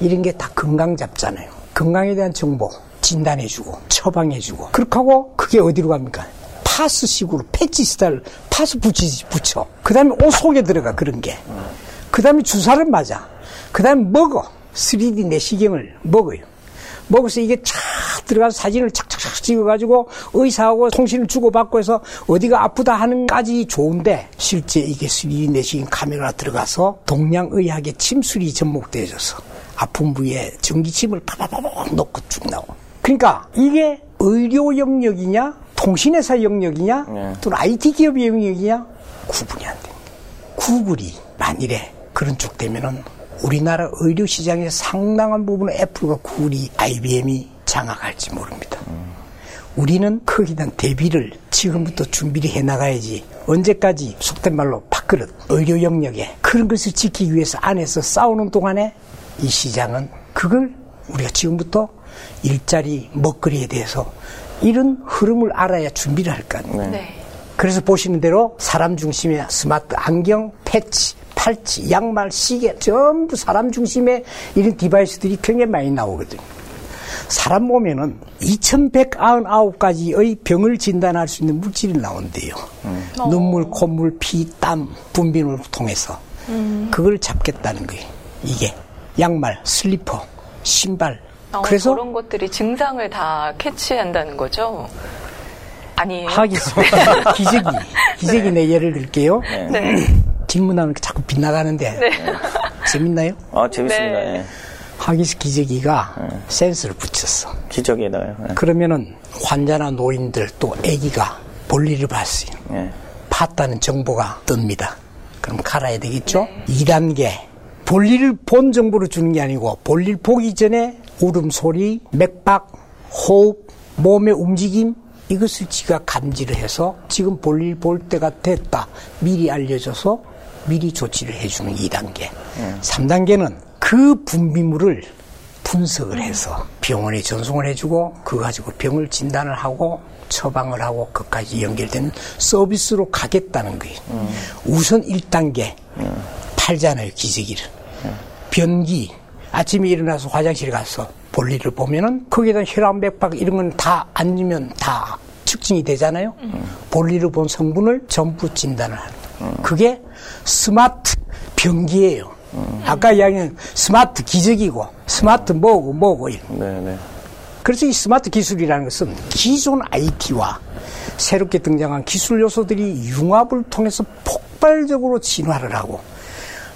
이런 게 다 건강 잡잖아요. 건강에 대한 정보 진단해주고 처방해주고 그렇게 하고 그게 어디로 갑니까? 파스식으로 패치 스타일 파스 붙이지 붙여. 그 다음에 옷 속에 들어가 그런 게. 그 다음에 주사를 맞아. 그 다음에 먹어. 3D 내시경을 먹어요. 먹어서 이게 쫙 들어가서 사진을 착착착 찍어가지고 의사하고 통신을 주고받고 해서 어디가 아프다 하는까지 좋은데 실제 이게 3D 내시경 카메라 들어가서 동양의학의 침술이 접목되어져서 아픈 부위에 전기침을 파파파박 놓고 쭉 나오고 그러니까 이게 의료 영역이냐 통신회사 영역이냐 네. 또는 IT 기업의 영역이냐 구분이 안 됩니다. 구글이 만일에 그런 쪽 되면은 우리나라 의료 시장의 상당한 부분을 애플과 구글이 IBM이 장악할지 모릅니다. 우리는 거기에 대한 대비를 지금부터 준비를 해 나가야지. 언제까지 속된 말로 밥그릇 의료 영역에 그런 것을 지키기 위해서 안에서 싸우는 동안에 이 시장은 그걸 우리가 지금부터 일자리 먹거리에 대해서 이런 흐름을 알아야 준비를 할 거 아니에요. 네. 그래서 보시는 대로 사람 중심의 스마트 안경, 패치, 팔찌, 양말, 시계 전부 사람 중심의 이런 device들이 굉장히 많이 나오거든요. 사람 몸에는 2199가지의 병을 진단할 수 있는 물질이 나온대요. 눈물, 콧물, 피, 땀, 분비물을 통해서. 그걸 잡겠다는 거예요. 이게 양말, 슬리퍼, 신발. 어, 그래서 그런 것들이 증상을 다 캐치한다는 거죠? 아니에요. 하겠습니다. 기저귀. 기저귀 내 예를 들게요. 네. 질문하면 자꾸 빗나가는데 재밌나요? 아, 재밌습니다. 네. 예. 하기스 기저귀가 센서를 붙였어. 기적이다요. 예. 그러면은 환자나 노인들 또 아기가 볼일을 봤어요. 예. 봤다는 정보가 뜹니다. 그럼 갈아야 되겠죠? 2단계. 볼일을 본 정보를 주는 게 아니고 볼일 보기 전에 울음소리, 맥박, 호흡, 몸의 움직임 이것을 지가 감지를 해서 지금 볼일 볼 때가 됐다. 미리 알려줘서 미리 조치를 해주는 2단계. 3단계는 그 분비물을 분석을 해서 병원에 전송을 해주고 그거 가지고 병을 진단을 하고 처방을 하고 그까지 연결되는 서비스로 가겠다는 거예요. 우선 1단계 팔잖아요 기저귀를. 변기 아침에 일어나서 화장실 가서 볼일을 보면은 거기에다 혈압, 맥박 이런 건다 앉으면 다 측정이 되잖아요. 볼일을 본 성분을 전부 진단을 하는 거예요. 그게 스마트 변기예요. 아까 이야기한 스마트 기저귀고 스마트 뭐고 뭐고 이런. 네, 네. 그래서 이 스마트 기술이라는 것은 기존 IT와 새롭게 등장한 기술 요소들이 융합을 통해서 폭발적으로 진화를 하고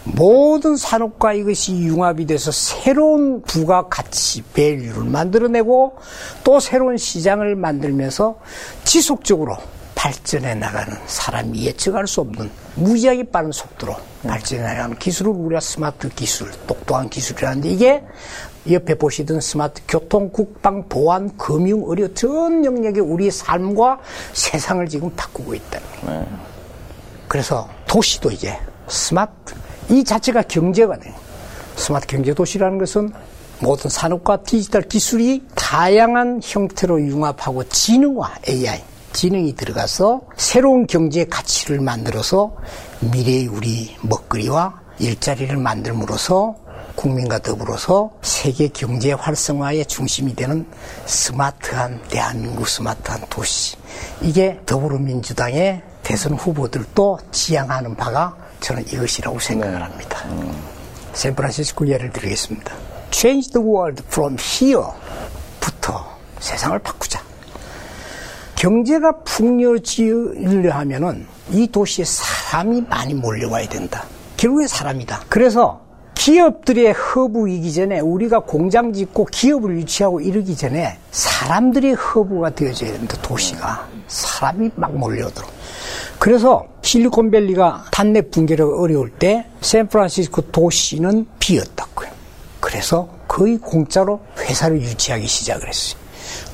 모든 산업과 이것이 융합이 돼서 새로운 부가 가치 value를 만들어내고 또 새로운 시장을 만들면서 지속적으로 발전해 나가는 사람이 예측할 수 없는 무지하게 빠른 속도로 발전해 나가는 기술을 우리가 스마트 기술, 똑똑한 기술이라는데 이게 옆에 보시듯 스마트 교통, 국방, 보안, 금융, 의료 전 영역에 우리의 삶과 세상을 지금 바꾸고 있다는 거예요. 그래서 도시도 이제 스마트 이 자체가 경제거든요. 스마트 경제 도시라는 것은 모든 산업과 디지털 기술이 다양한 형태로 융합하고 지능화 AI 지능이 들어가서 새로운 경제 가치를 만들어서 미래의 우리 먹거리와 일자리를 만들므로써 국민과 더불어서 세계 경제 활성화의 중심이 되는 스마트한 대한민국 스마트한 도시. 이게 더불어민주당의 대선 후보들도 지향하는 바가 저는 이것이라고 생각을 합니다. 샌프란시스코 예를 들겠습니다. Change the world from here부터 세상을 바꾸자. 경제가 풍요지으려 하면은 이 도시에 사람이 많이 몰려와야 된다. 결국엔 사람이다. 그래서 기업들의 허브이기 전에 우리가 공장 짓고 기업을 유치하고 이러기 전에 사람들의 허브가 되어져야 된다. 도시가 사람이 막 몰려오도록. 그래서 실리콘밸리가 단내 붕괴가 어려울 때 샌프란시스코 도시는 비었다고요. 그래서 거의 공짜로 회사를 유치하기 시작을 했어요.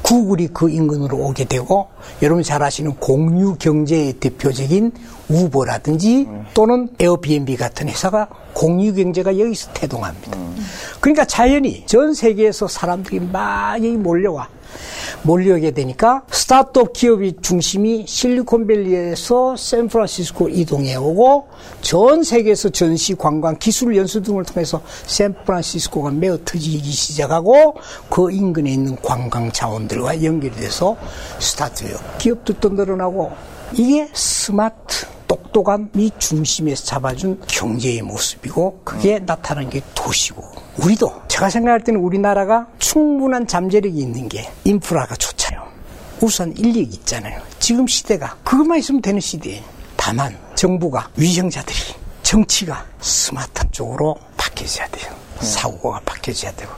구글이 그 인근으로 오게 되고 여러분 잘 아시는 공유 경제의 대표적인 우버라든지 또는 에어비앤비 같은 회사가 공유 경제가 여기서 태동합니다. 그러니까 자연히 전 세계에서 사람들이 많이 몰려와 몰려오게 되니까 스타트업 기업의 중심이 실리콘밸리에서 샌프란시스코 이동해 오고 전 세계에서 전시, 관광, 기술 연수 등을 통해서 샌프란시스코가 매어 터지기 시작하고 그 인근에 있는 관광 자원들과 연결이 돼서 스타트업 기업들도 늘어나고 이게 스마트 똑똑한 이 중심에서 잡아준 경제의 모습이고 그게 나타나는 게 도시고 우리도 제가 생각할 때는 우리나라가 충분한 잠재력이 있는 게 인프라가 좋잖아요. 우선 인력이 있잖아요. 지금 시대가 그것만 있으면 되는 시대예요. 다만 정부가 위정자들이 정치가 스마트한 쪽으로 바뀌어져야 돼요. 사고가 바뀌어져야 되고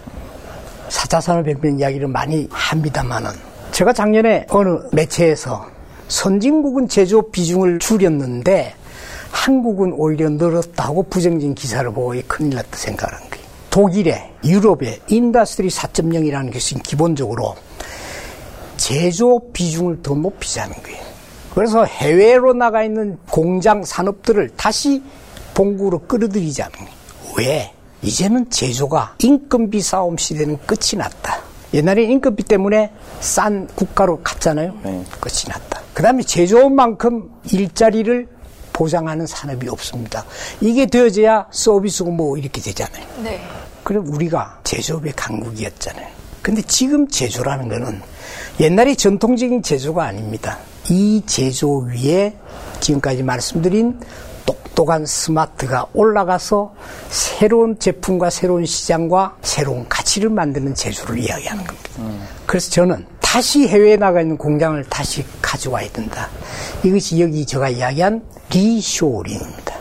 4차 산업 혁명 이야기를 많이 합니다만은 제가 작년에 어느 매체에서 선진국은 제조업 비중을 줄였는데 한국은 오히려 늘었다고 부정적인 기사를 보고 큰일 났다 생각하는 거예요. 독일의 유럽의 Industry 4.0이라는 것은 기본적으로 제조업 비중을 더 높이자는 거예요. 그래서 해외로 나가 있는 공장 산업들을 다시 본국으로 끌어들이자는 거예요. 왜? 이제는 제조가 인건비 싸움 시대는 끝이 났다. 옛날에 인건비 때문에 싼 국가로 갔잖아요. 네. 끝이 났다. 그 다음에 제조업만큼 일자리를 보장하는 산업이 없습니다. 이게 되어져야 서비스고 뭐 이렇게 되잖아요. 네. 그럼 우리가 제조업의 강국이었잖아요. 근데 지금 제조라는 거는 옛날에 전통적인 제조가 아닙니다. 이 제조 위에 지금까지 말씀드린 똑똑한 스마트가 올라가서 새로운 제품과 새로운 시장과 새로운 가치를 만드는 제조를 이야기하는 겁니다. 그래서 저는 다시 해외에 나가 있는 공장을 다시 가져와야 된다. 이것이 여기 제가 이야기한 리쇼링입니다.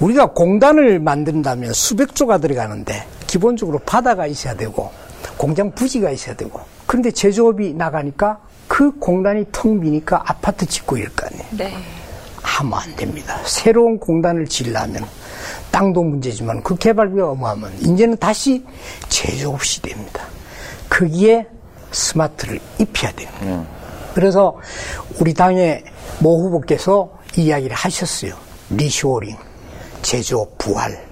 우리가 공단을 만든다면 수백 조가 들어가는데 기본적으로 바다가 있어야 되고 공장 부지가 있어야 되고 그런데 제조업이 나가니까 그 공단이 텅 비니까 아파트 짓고 이럴 거 아니에요. 네. 하면 안 됩니다. 새로운 공단을 지으려면 땅도 문제지만 그 개발비가 어마어마한 이제는 다시 제조업 시대입니다. 거기에 스마트를 입혀야 돼요. 그래서 우리 당의 모 후보께서 이야기를 하셨어요. 리쇼링, 제조업 부활.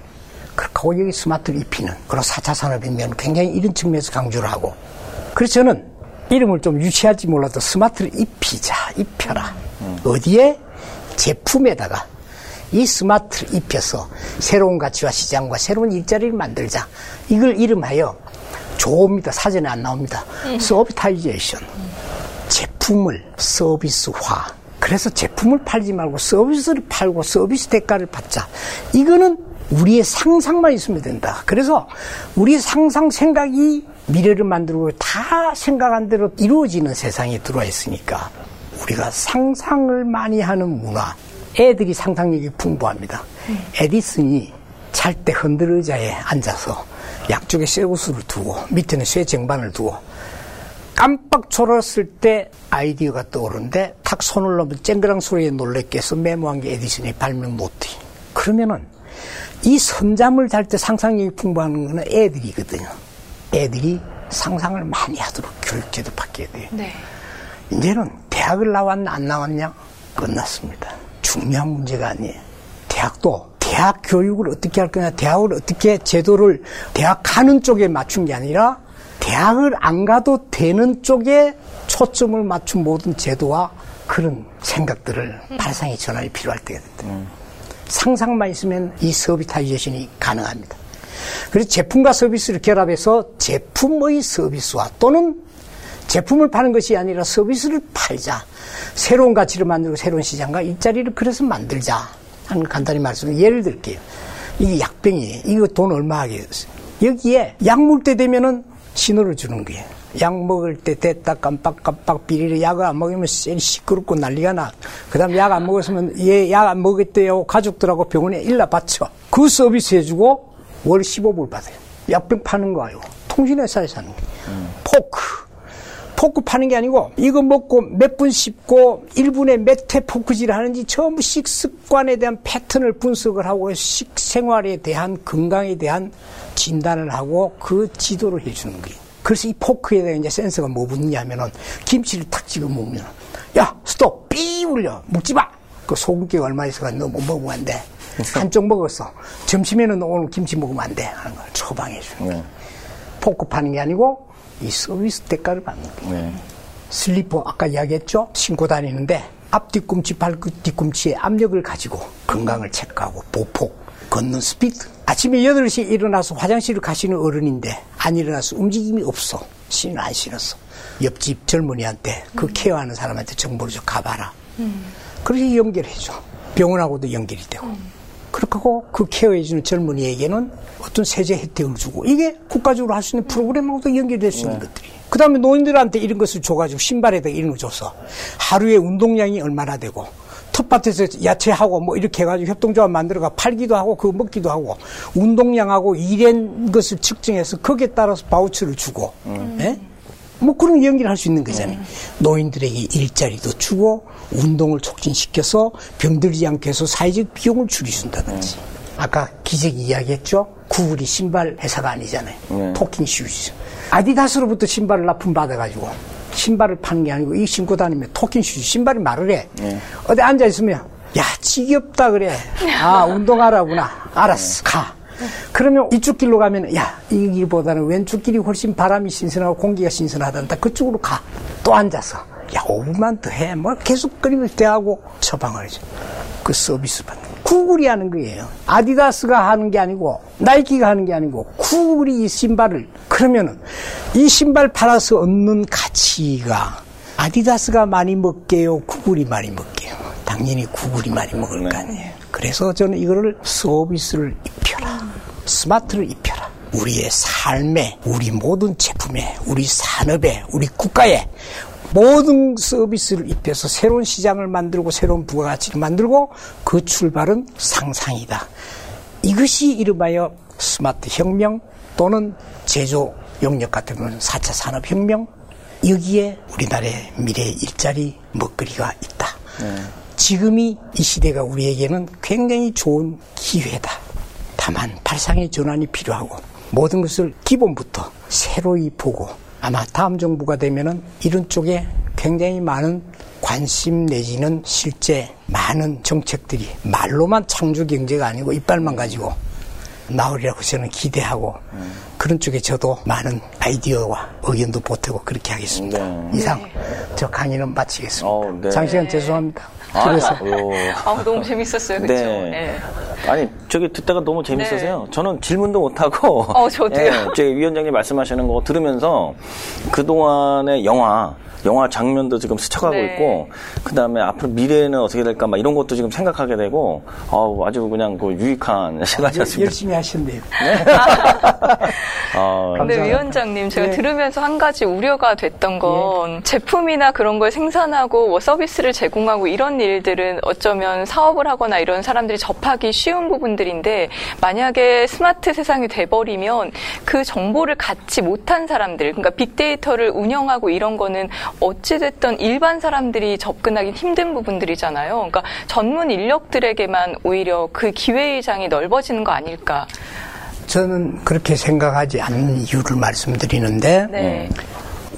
그렇게 하고 여기 스마트를 입히는 그런 4차 산업이면 굉장히 이런 측면에서 강조를 하고 그래서 저는 이름을 좀 유치할지 몰라도 스마트를 입히자, 입혀라. 어디에? 제품에다가 이 스마트를 입혀서 새로운 가치와 시장과 새로운 일자리를 만들자. 이걸 이름하여 좋습니다. 사전에 안 나옵니다. servitization. 제품을 서비스화. 그래서 제품을 팔지 말고 서비스를 팔고 서비스 대가를 받자. 이거는 우리의 상상만 있으면 된다. 그래서 우리의 상상 생각이 미래를 만들고 다 생각한 대로 이루어지는 세상에 들어와 있으니까 우리가 상상을 많이 하는 문화. 애들이 상상력이 풍부합니다. 에디슨이 잘 때 흔들 의자에 앉아서 양쪽에 쇠구슬을 두고 밑에는 쇠 쟁반을 두고 깜빡 졸았을 때 아이디어가 떠오르는데 탁 손을 놓으면 쨍그랑 소리에 놀래켜서 메모한 게 에디슨의 발명 노트. 그러면은 이 선잠을 잘 때 상상력이 풍부한 거는 애들이거든요. 애들이 상상을 많이 하도록 교육제도 바뀌어야 돼요. 네. 이제는 대학을 나왔나 안 나왔냐 끝났습니다. 중요한 문제가 아니에요. 대학도 대학 교육을 어떻게 할 거냐, 대학을 어떻게 제도를 대학 가는 쪽에 맞춘 게 아니라 대학을 안 가도 되는 쪽에 초점을 맞춘 모든 제도와 그런 생각들을 발상의 전환이 필요할 때가 됐다. 상상만 있으면 이 서비타이제이션이 가능합니다. 그래서 제품과 서비스를 결합해서 제품의 서비스화 또는 제품을 파는 것이 아니라 서비스를 팔자. 새로운 가치를 만들고 새로운 시장과 일자리를 그래서 만들자. 하는 간단히 말씀을 예를 들게요. 이게 약병이에요. 이거 돈 얼마 하겠어요. 여기에 약 먹을 때 되면은 신호를 주는 거예요. 약 먹을 때 됐다 깜빡깜빡 비리를 약을 안 먹으면 쎄 시끄럽고 난리가 나. 그 다음에 약안 먹었으면 얘 약 안 먹었대요. 가족들하고 병원에 일러 바쳐. 그 서비스 해주고 월 15불 받아요. 약병 파는 거 아니고. 통신회사에서 하는 거예요. 포크. 포크 파는 게 아니고 이거 먹고 몇 분 씹고 1분에 몇 회 포크질을 하는지 전부 식습관에 대한 패턴을 분석을 하고 식생활에 대한 건강에 대한 진단을 하고 그 지도를 해주는 거예요. 그래서 이 포크에다 이제 센서가 뭐 붙냐면은 김치를 탁 집어 먹으면 야 스톱 삐 울려 먹지 마. 그 소금기가 얼마 있어가 너 못 먹으면 안 돼. 한쪽 먹었어. 점심에는 오늘 김치 먹으면 안 돼 하는 걸 처방해 주는 거예요. 포크 파는 게 아니고 이 서비스 대가를 받는 거예요. 네. 슬리퍼 아까 이야기했죠? 신고 다니는데 앞 뒤꿈치 발끝 뒤꿈치에 압력을 가지고 건강을 체크하고 보폭 걷는 스피드. 아침에 8시에 일어나서 화장실을 가시는 어른인데 안 일어나서 움직임이 없어. 신을 안 신었어. 옆집 젊은이한테 그 케어하는 사람한테 정보를 좀 가봐라. 그렇게 연결해줘. 병원하고도 연결이 되고 그렇게 하고 그 케어해주는 젊은이에게는 어떤 세제 혜택을 주고 이게 국가적으로 할 수 있는 프로그램하고도 연결될 수 있는 것들이. 그 다음에 노인들한테 이런 것을 줘가지고 신발에다 이런 걸 줘서 하루에 운동량이 얼마나 되고 텃밭에서 야채하고 뭐 이렇게 해가지고 협동조합 만들어가 팔기도 하고 그거 먹기도 하고 운동량하고 일한 것을 측정해서 거기에 따라서 바우처를 주고 예? 뭐 그런 연계를 할 수 있는 거잖아요. 노인들에게 일자리도 주고 운동을 촉진시켜서 병들지 않게 해서 사회적 비용을 줄여준다든지. 아까 기저귀 이야기했죠. 구글이 신발 회사가 아니잖아요. talking shoes. 아디다스로부터 신발을 납품 받아가지고 신발을 파는 게 아니고 이 신고 다니면 talking shoes 신발이 말을 해. 어디 앉아 있으면 야 지겹다 그래. 아 운동하라구나. 알았어 가. 그러면 이쪽 길로 가면 야 이 길보다는 왼쪽 길이 훨씬 바람이 신선하고 공기가 신선하단다. 그쪽으로 가. 또 앉아서 야 5분만 더 해. 뭐 계속 그림을 대하고 처방을 해줘. 그 서비스 받는. 구글이 하는 거예요. 아디다스가 하는 게 아니고 나이키가 하는 게 아니고 구글이 이 신발을 그러면은 이 신발 팔아서 얻는 가치가 아디다스가 많이 먹게요, 구글이 많이 먹게요. 당연히 구글이 많이 먹을 거 아니에요. 그래서 저는 이거를 서비스를 입혀라. 스마트를 입혀라. 우리의 삶에, 우리 모든 제품에, 우리 산업에, 우리 국가에 모든 서비스를 입혀서 새로운 시장을 만들고 새로운 부가가치를 만들고 그 출발은 상상이다. 이것이 이름하여 스마트 혁명 또는 제조 영역 경우는 4차 산업혁명 여기에 우리나라의 미래 일자리 먹거리가 있다. 지금이 이 시대가 우리에게는 굉장히 좋은 기회다. 다만 발상의 전환이 필요하고 모든 것을 기본부터 새로이 보고 아마 다음 정부가 되면은 이런 쪽에 굉장히 많은 관심 내지는 실제 많은 정책들이 말로만 창조 경제가 아니고 이빨만 가지고 나으리라고 저는 기대하고 그런 쪽에 저도 많은 아이디어와 의견도 보태고 그렇게 하겠습니다. 네. 이상 저 강의는 마치겠습니다. 어, 네. 장시간 죄송합니다. 아, 그래서 어. 아, 너무 재밌었어요. 그렇죠? 네. 아니 저기 듣다가 너무 재밌어서요. 저는 질문도 못 하고. 어, 저도요. 예, 제 위원장님 말씀하시는 거 들으면서 그 동안의 영화. 영화 장면도 지금 스쳐가고 네. 있고 그 다음에 앞으로 미래는 어떻게 될까 막 이런 것도 지금 생각하게 되고 어우, 아주 그냥 그 유익한 시간이었습니다. 열심히 하셨네요. 어, 근데. 위원장님 제가 네. 들으면서 한 가지 우려가 됐던 건 제품이나 그런 걸 생산하고 뭐 서비스를 제공하고 이런 일들은 어쩌면 사업을 하거나 이런 사람들이 접하기 쉬운 부분들인데 만약에 스마트 세상이 돼버리면 그 정보를 갖지 못한 사람들 그러니까 빅데이터를 운영하고 이런 거는 어찌됐든 일반 사람들이 접근하기 힘든 부분들이잖아요. 그러니까 전문 인력들에게만 오히려 그 기회의 장이 넓어지는 거 아닐까. 저는 그렇게 생각하지 않는 이유를 말씀드리는데 네.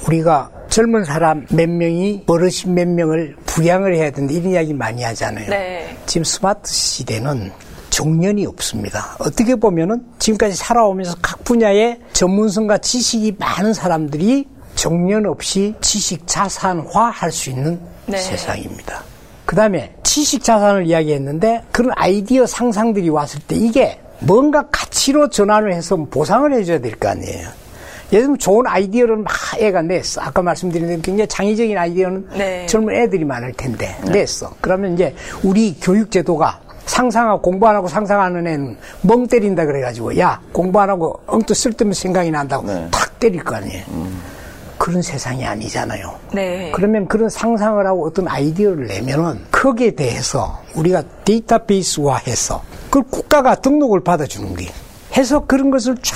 우리가 젊은 사람 몇 명이 어르신 몇 명을 부양을 해야 되는데 이런 이야기 많이 하잖아요. 네. 지금 스마트 시대는 정년이 없습니다. 어떻게 보면은 지금까지 살아오면서 각 분야의 전문성과 지식이 많은 사람들이 정년 없이 지식 자산화 할 수 있는 네. 세상입니다. 그 다음에 지식 자산을 이야기했는데 그런 아이디어 상상들이 왔을 때 이게 뭔가 가치로 전환을 해서 보상을 해줘야 될 거 아니에요. 예를 들면 좋은 아이디어를 막 애가 냈어. 아까 말씀드린 대로 굉장히 창의적인 아이디어는 네. 젊은 애들이 많을 텐데 냈어. 그러면 이제 우리 교육 제도가 상상하고 공부 안 하고 상상하는 애는 멍 때린다 그래가지고 야 공부 안 하고 엉뚱 쓸데없는 생각이 난다고 네. 탁 때릴 거 아니에요. 그런 세상이 아니잖아요. 네. 그러면 그런 상상을 하고 어떤 아이디어를 내면은 거기에 대해서 우리가 데이터베이스화해서 그걸 국가가 등록을 받아주는 게 해서 그런 것을 쫙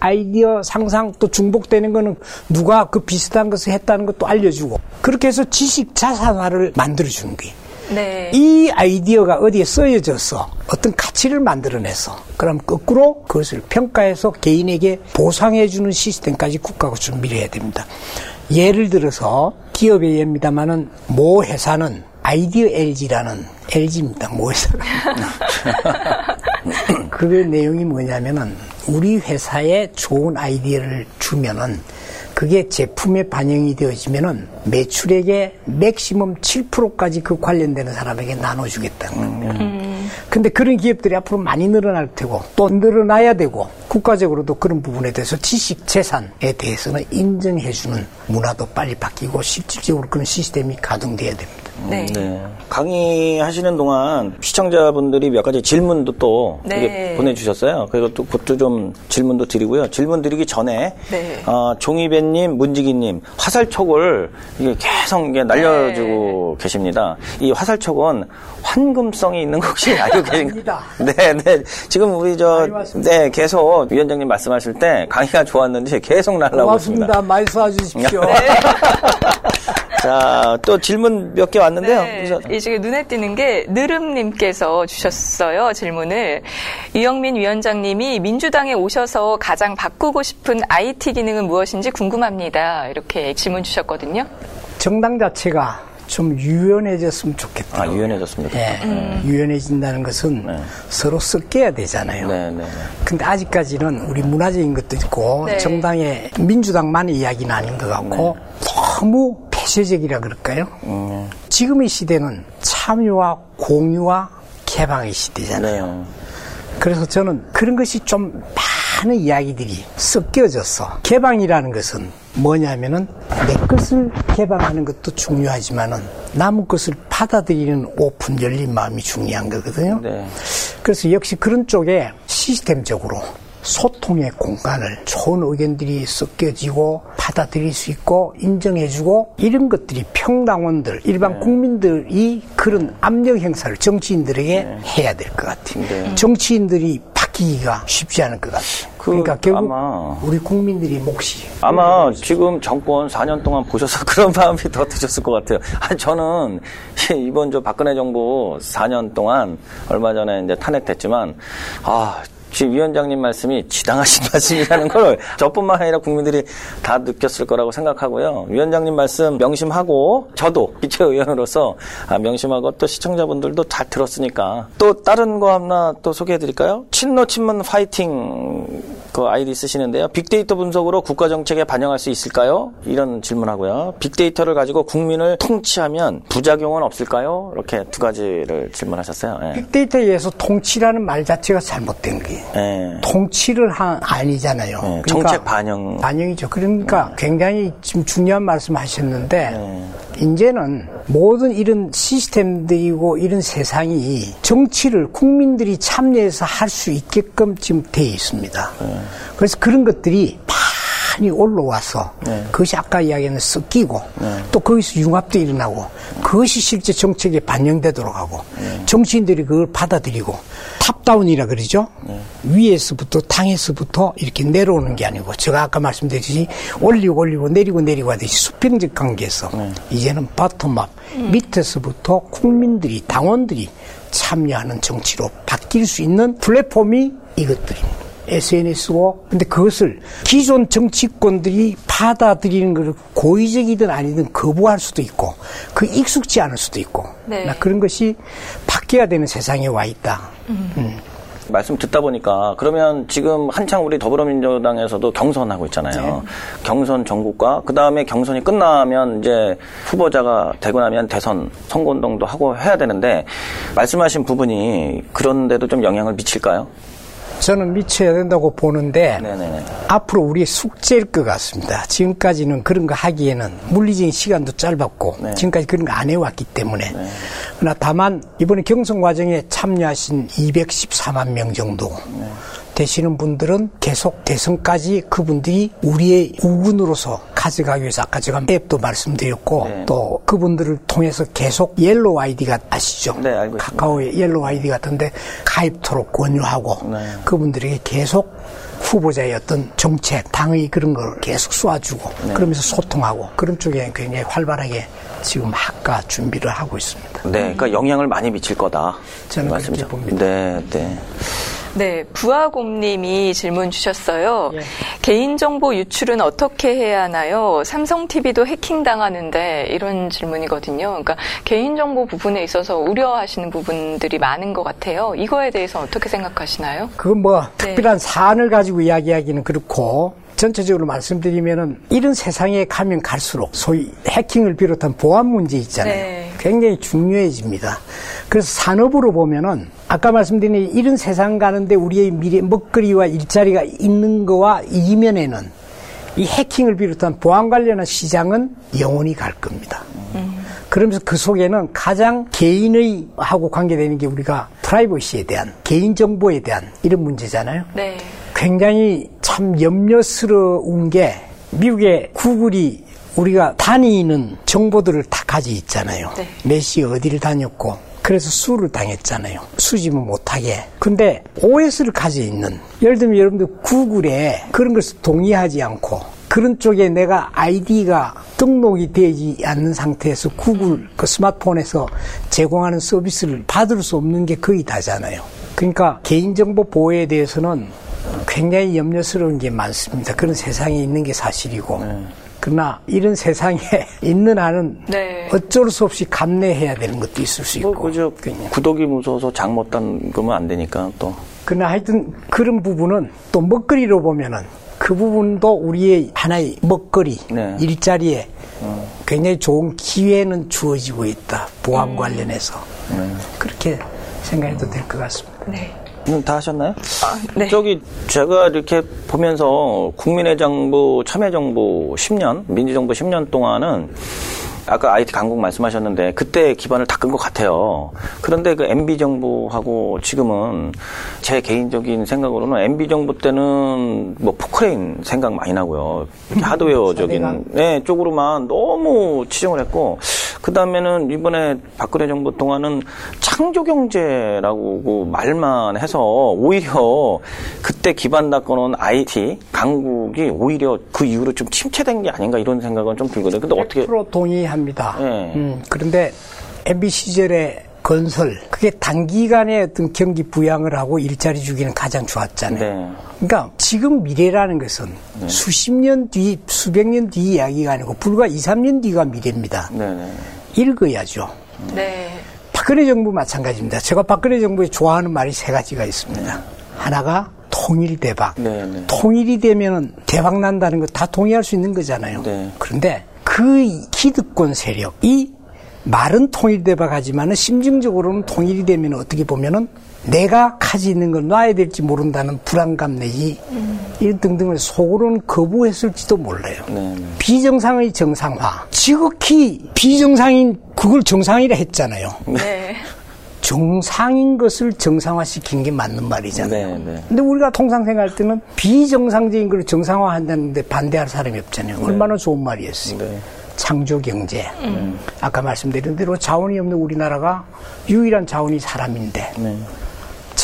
아이디어 상상 또 중복되는 거는 누가 그 비슷한 것을 했다는 것도 알려주고 그렇게 해서 지식 자산화를 만들어주는 게 네. 이 아이디어가 어디에 쓰여져서 어떤 가치를 만들어내서 그럼 거꾸로 그것을 평가해서 개인에게 보상해주는 시스템까지 국가가 준비를 해야 됩니다. 예를 들어서 기업의 예입니다만은 모 회사는 아이디어 LG라는 LG입니다. 모 회사가. 그 내용이 뭐냐면은 우리 회사에 좋은 아이디어를 주면은 그게 제품에 반영이 되어지면은 매출액의 맥시멈 7%까지 그 관련되는 사람에게 나눠주겠다는 겁니다. 근데 그런 기업들이 앞으로 많이 늘어날 테고 또 늘어나야 되고 국가적으로도 그런 부분에 대해서 지식 재산에 대해서는 인정해주는 문화도 빨리 바뀌고 실질적으로 그런 시스템이 가동돼야 됩니다. 네. 네. 강의하시는 동안 시청자분들이 몇 가지 질문도 또 네. 보내주셨어요. 그래서 또 그것도 좀 질문도 드리고요. 질문 드리기 전에 네. 어, 종이배님, 문지기님 화살촉을 이게 계속 이게 날려주고 계십니다. 이 화살촉은 환금성이 있는 거 혹시 알고 계신가요? 네, 네. 지금 우리 저. 네, 계속 위원장님 말씀하실 때 강의가 좋았는지 계속 날라오고 있습니다. 고맙습니다. 많이 쏴주십시오. 자, 또 질문 몇 개 왔는데요. 네, 이 중에 눈에 띄는 게 느름님께서 주셨어요 질문을 유영민 위원장님이 민주당에 오셔서 가장 바꾸고 싶은 IT 기능은 무엇인지 궁금합니다 이렇게 질문 주셨거든요. 정당 자체가 좀 유연해졌으면 좋겠다. 아, 유연해졌습니다. 예, 유연해진다는 것은 네. 서로 섞여야 되잖아요. 네, 네. 근데 아직까지는 우리 문화적인 것도 있고 네. 정당의 민주당만의 이야기는 아닌 것 같고 너무 폐쇄적이라 그럴까요? 음, 지금의 시대는 참여와 공유와 개방의 시대잖아요. 네. 그래서 저는 그런 것이 좀 많은 이야기들이 섞여져서 개방이라는 것은 뭐냐면은 내 것을 개방하는 것도 중요하지만은 남의 것을 받아들이는 오픈 열린 마음이 중요한 거거든요. 네. 그래서 역시 그런 쪽에 시스템적으로 소통의 공간을 좋은 의견들이 섞여지고 받아들일 수 있고 인정해주고 이런 것들이 평당원들 일반 국민들이 그런 압력 행사를 정치인들에게 해야 될 것 같아요. 네. 정치인들이 바뀌기가 쉽지 않을 것 같아요. 그 그러니까 결국 아마- 우리 국민들이 몫이 아마 지금 정권 4년 동안 보셔서 그런 마음이 더 드셨을 것 같아요. 아, 저는 이번 저 박근혜 정부 4년 동안 얼마 전에 이제 탄핵됐지만, 아, 지금 위원장님 말씀이 지당하신 말씀이라는 걸 저뿐만 아니라 국민들이 다 느꼈을 거라고 생각하고요. 위원장님 말씀 명심하고 저도 기초의원으로서 아, 명심하고 또 시청자분들도 잘 들었으니까 또 다른 거 하나 또 소개해 드릴까요? 친노 친문 파이팅 그 아이디 쓰시는데요. 빅데이터 분석으로 국가 정책에 반영할 수 있을까요? 이런 질문하고요. 빅데이터를 가지고 국민을 통치하면 부작용은 없을까요? 이렇게 두 가지를 질문하셨어요. 예. 빅데이터에 의해서 통치라는 말 자체가 잘못된 거 예. 통치를 한 아니잖아요. 네, 정책 반영. 반영이죠. 그러니까 굉장히 지금 중요한 말씀 하셨는데 네. 이제는 모든 이런 시스템들이고 이런 세상이 정치를 국민들이 참여해서 할 수 있게끔 지금 돼 있습니다. 네. 그래서 그런 것들이 많이 올라와서 네. 그것이 아까 이야기하는 섞이고 또 거기서 융합도 일어나고 그것이 실제 정책에 반영되도록 하고 네. 정치인들이 그걸 받아들이고 top-down이라 그러죠. 네. 위에서부터 당에서부터 이렇게 내려오는 게 아니고 제가 아까 말씀드렸듯이 올리고 올리고 내리고 내리고 하듯이 수평적 관계에서 네. 이제는 bottom-up 밑에서부터 국민들이 당원들이 참여하는 정치로 바뀔 수 있는 플랫폼이 이것들입니다. SNS고 근데 그것을 기존 정치권들이 받아들이는 것을 고의적이든 아니든 거부할 수도 있고 그 익숙지 않을 수도 있고 네. 나 그런 것이 바뀌어야 되는 세상에 와 있다. 말씀 듣다 보니까 그러면 지금 한창 우리 더불어민주당에서도 경선하고 있잖아요. 경선 전국과 그 다음에 경선이 끝나면 이제 후보자가 되고 나면 대선 선거운동도 하고 해야 되는데 말씀하신 부분이 그런데도 좀 영향을 미칠까요? 저는 미쳐야 된다고 보는데 네네네. 앞으로 우리의 숙제일 것 같습니다. 지금까지는 그런 거 하기에는 물리적인 시간도 짧았고 네. 지금까지 그런 거 안 해왔기 때문에 그러나 다만 이번에 경선 과정에 참여하신 214만 명 정도 네. 되시는 분들은 계속 대선까지 그분들이 우리의 우군으로서 가져가기 위해서 아까 제가 앱도 말씀드렸고 네. 또 그분들을 통해서 계속 Yellow ID가 아시죠? 네, 알고 있습니다. 카카오의 Yellow ID 같은데 가입토록 권유하고 네. 그분들에게 계속 후보자의 어떤 정책, 당의 그런 걸 계속 쏘아주고 네. 그러면서 소통하고 그런 쪽에 굉장히 활발하게 지금 학과 준비를 하고 있습니다. 네, 그러니까 영향을 많이 미칠 거다. 저는 말씀이죠. 그렇게 봅니다. 네, 네. 네, 부하곰님이 질문 주셨어요. 예. 개인정보 유출은 어떻게 해야 하나요? 삼성TV도 해킹 당하는데 이런 질문이거든요. 그러니까 개인정보 부분에 있어서 우려하시는 부분들이 많은 것 같아요. 이거에 대해서 어떻게 생각하시나요? 그건 뭐 네. 특별한 사안을 가지고 이야기하기는 그렇고 전체적으로 말씀드리면은 이런 세상에 가면 갈수록 소위 해킹을 비롯한 보안 문제 있잖아요. 네. 굉장히 중요해집니다. 그래서 산업으로 보면은 아까 말씀드린 이런 세상 가는데 우리의 미래 먹거리와 일자리가 있는 거와 이면에는 이 해킹을 비롯한 보안 관련한 시장은 영원히 갈 겁니다. 그러면서 그 속에는 가장 개인의 하고 관계되는 게 우리가 프라이버시에 대한 개인 정보에 대한 이런 문제잖아요. 네. 굉장히 참 염려스러운 게 미국의 구글이 우리가 다니는 정보들을 다 가지고 있잖아요. 네. 몇 시에 어디를 다녔고 그래서 수를 당했잖아요. 수집을 못하게. 근데 OS를 가지고 있는 예를 들면 여러분들 구글에 그런 것을 동의하지 않고 그런 쪽에 내가 아이디가 등록이 되지 않는 상태에서 구글 그 스마트폰에서 제공하는 서비스를 받을 수 없는 게 거의 다잖아요. 그러니까 개인정보 보호에 대해서는 굉장히 염려스러운 게 많습니다. 그런 세상에 있는 게 사실이고. 그러나 이런 세상에 있는 한은 네. 어쩔 수 없이 감내해야 되는 것도 있을 수 있고. 뭐, 그죠. 구독이 무서워서 장 못 담그면 안 되니까 또. 그러나 하여튼 그런 부분은 또 먹거리로 보면은 그 부분도 우리의 하나의 먹거리, 네. 일자리에 굉장히 좋은 기회는 주어지고 있다. 보안 음. 관련해서. 네. 그렇게 생각해도 될 것 같습니다. 네. 음, 다 하셨나요? 네. 저기 제가 이렇게 보면서 국민의 정부, 참여 정부 10년, 민주정부 10년 동안은 아까 IT 강국 말씀하셨는데 그때 기반을 닦은 것 같아요. 그런데 그 MB 정부하고 지금은 제 개인적인 생각으로는 MB 정부 때는 뭐 포크레인 생각 많이 나고요. 하드웨어적인 네, 쪽으로만 너무 치중을 했고 그 다음에는 이번에 박근혜 정부 동안은 창조 경제라고 그 말만 해서 오히려 그때 기반 닦아놓은 IT 강국이 오히려 그 이후로 좀 침체된 게 아닌가 이런 생각은 좀 들거든요. 근데 어떻게 100% 동의합니다. 네. 음, 그런데 MB 시절의 건설 그게 단기간에 어떤 경기 부양을 하고 일자리 주기는 가장 좋았잖아요. 네. 그러니까 지금 미래라는 것은 수십 년 뒤, 수백 년 뒤 이야기가 아니고 불과 2, 3년 뒤가 미래입니다. 네네. 읽어야죠. 네. 박근혜 정부 마찬가지입니다. 제가 박근혜 정부에 좋아하는 말이 세 가지가 있습니다. 하나가 통일 대박. 네, 네. 통일이 되면은 대박 난다는 거 다 동의할 수 있는 거잖아요. 네. 그런데 그 기득권 세력이 말은 통일 대박하지만은 심증적으로는 통일이 되면 어떻게 보면은 내가 가지고 있는 걸 놔야 될지 모른다는 불안감 내지 이런 등등을 속으로는 거부했을지도 몰라요. 네, 네. 비정상의 정상화. 지극히 비정상인 그걸 정상이라 했잖아요. 네. 정상인 것을 정상화시킨 게 맞는 말이잖아요. 네, 네. 근데 우리가 통상 생각할 때는 비정상적인 걸 정상화한다는데 반대할 사람이 없잖아요. 얼마나 좋은 말이었어요. 네. 창조 경제. 아까 말씀드린 대로 자원이 없는 우리나라가 유일한 자원이 사람인데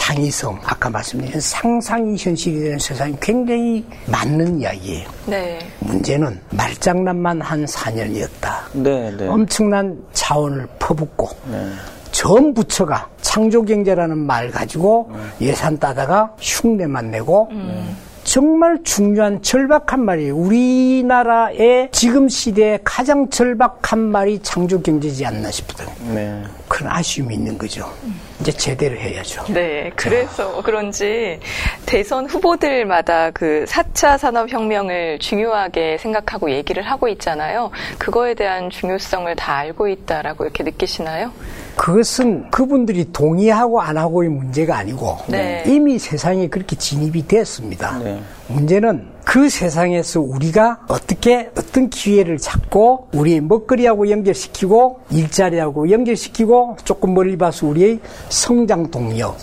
네. 창의성, 아까 말씀드린 상상이 현실이 되는 세상이 굉장히 맞는 이야기예요. 네. 문제는 말장난만 한 4년이었다. 네, 네. 엄청난 자원을 퍼붓고 전 부처가 창조경제라는 말 가지고 예산 따다가 흉내만 내고 정말 중요한 절박한 말이에요. 우리나라의 지금 시대에 가장 절박한 말이 창조 경제지 않나 싶거든요. 네. 그런 아쉬움이 있는 거죠. 이제 제대로 해야죠. 네, 그래서 그런지 대선 후보들마다 그 4차 산업혁명을 중요하게 생각하고 얘기를 하고 있잖아요. 그거에 대한 중요성을 다 알고 있다라고 이렇게 느끼시나요? 그것은 그분들이 동의하고 안 하고의 문제가 아니고 네. 이미 세상에 그렇게 진입이 됐습니다. 네. 문제는 그 세상에서 우리가 어떻게 어떤 기회를 찾고 우리의 먹거리하고 연결시키고 일자리하고 연결시키고 조금 멀리 봐서 우리의 성장 동력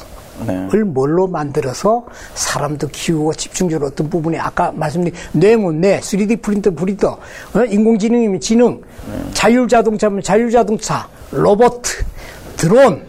네. 을 뭘로 만들어서 사람도 키우고 집중적으로 어떤 부분에 아까 말씀드린 뇌면 뇌, 3D 프린터 프린터, 어? 인공지능이면 지능, 자율자동차면 자율자동차, 로봇, 드론,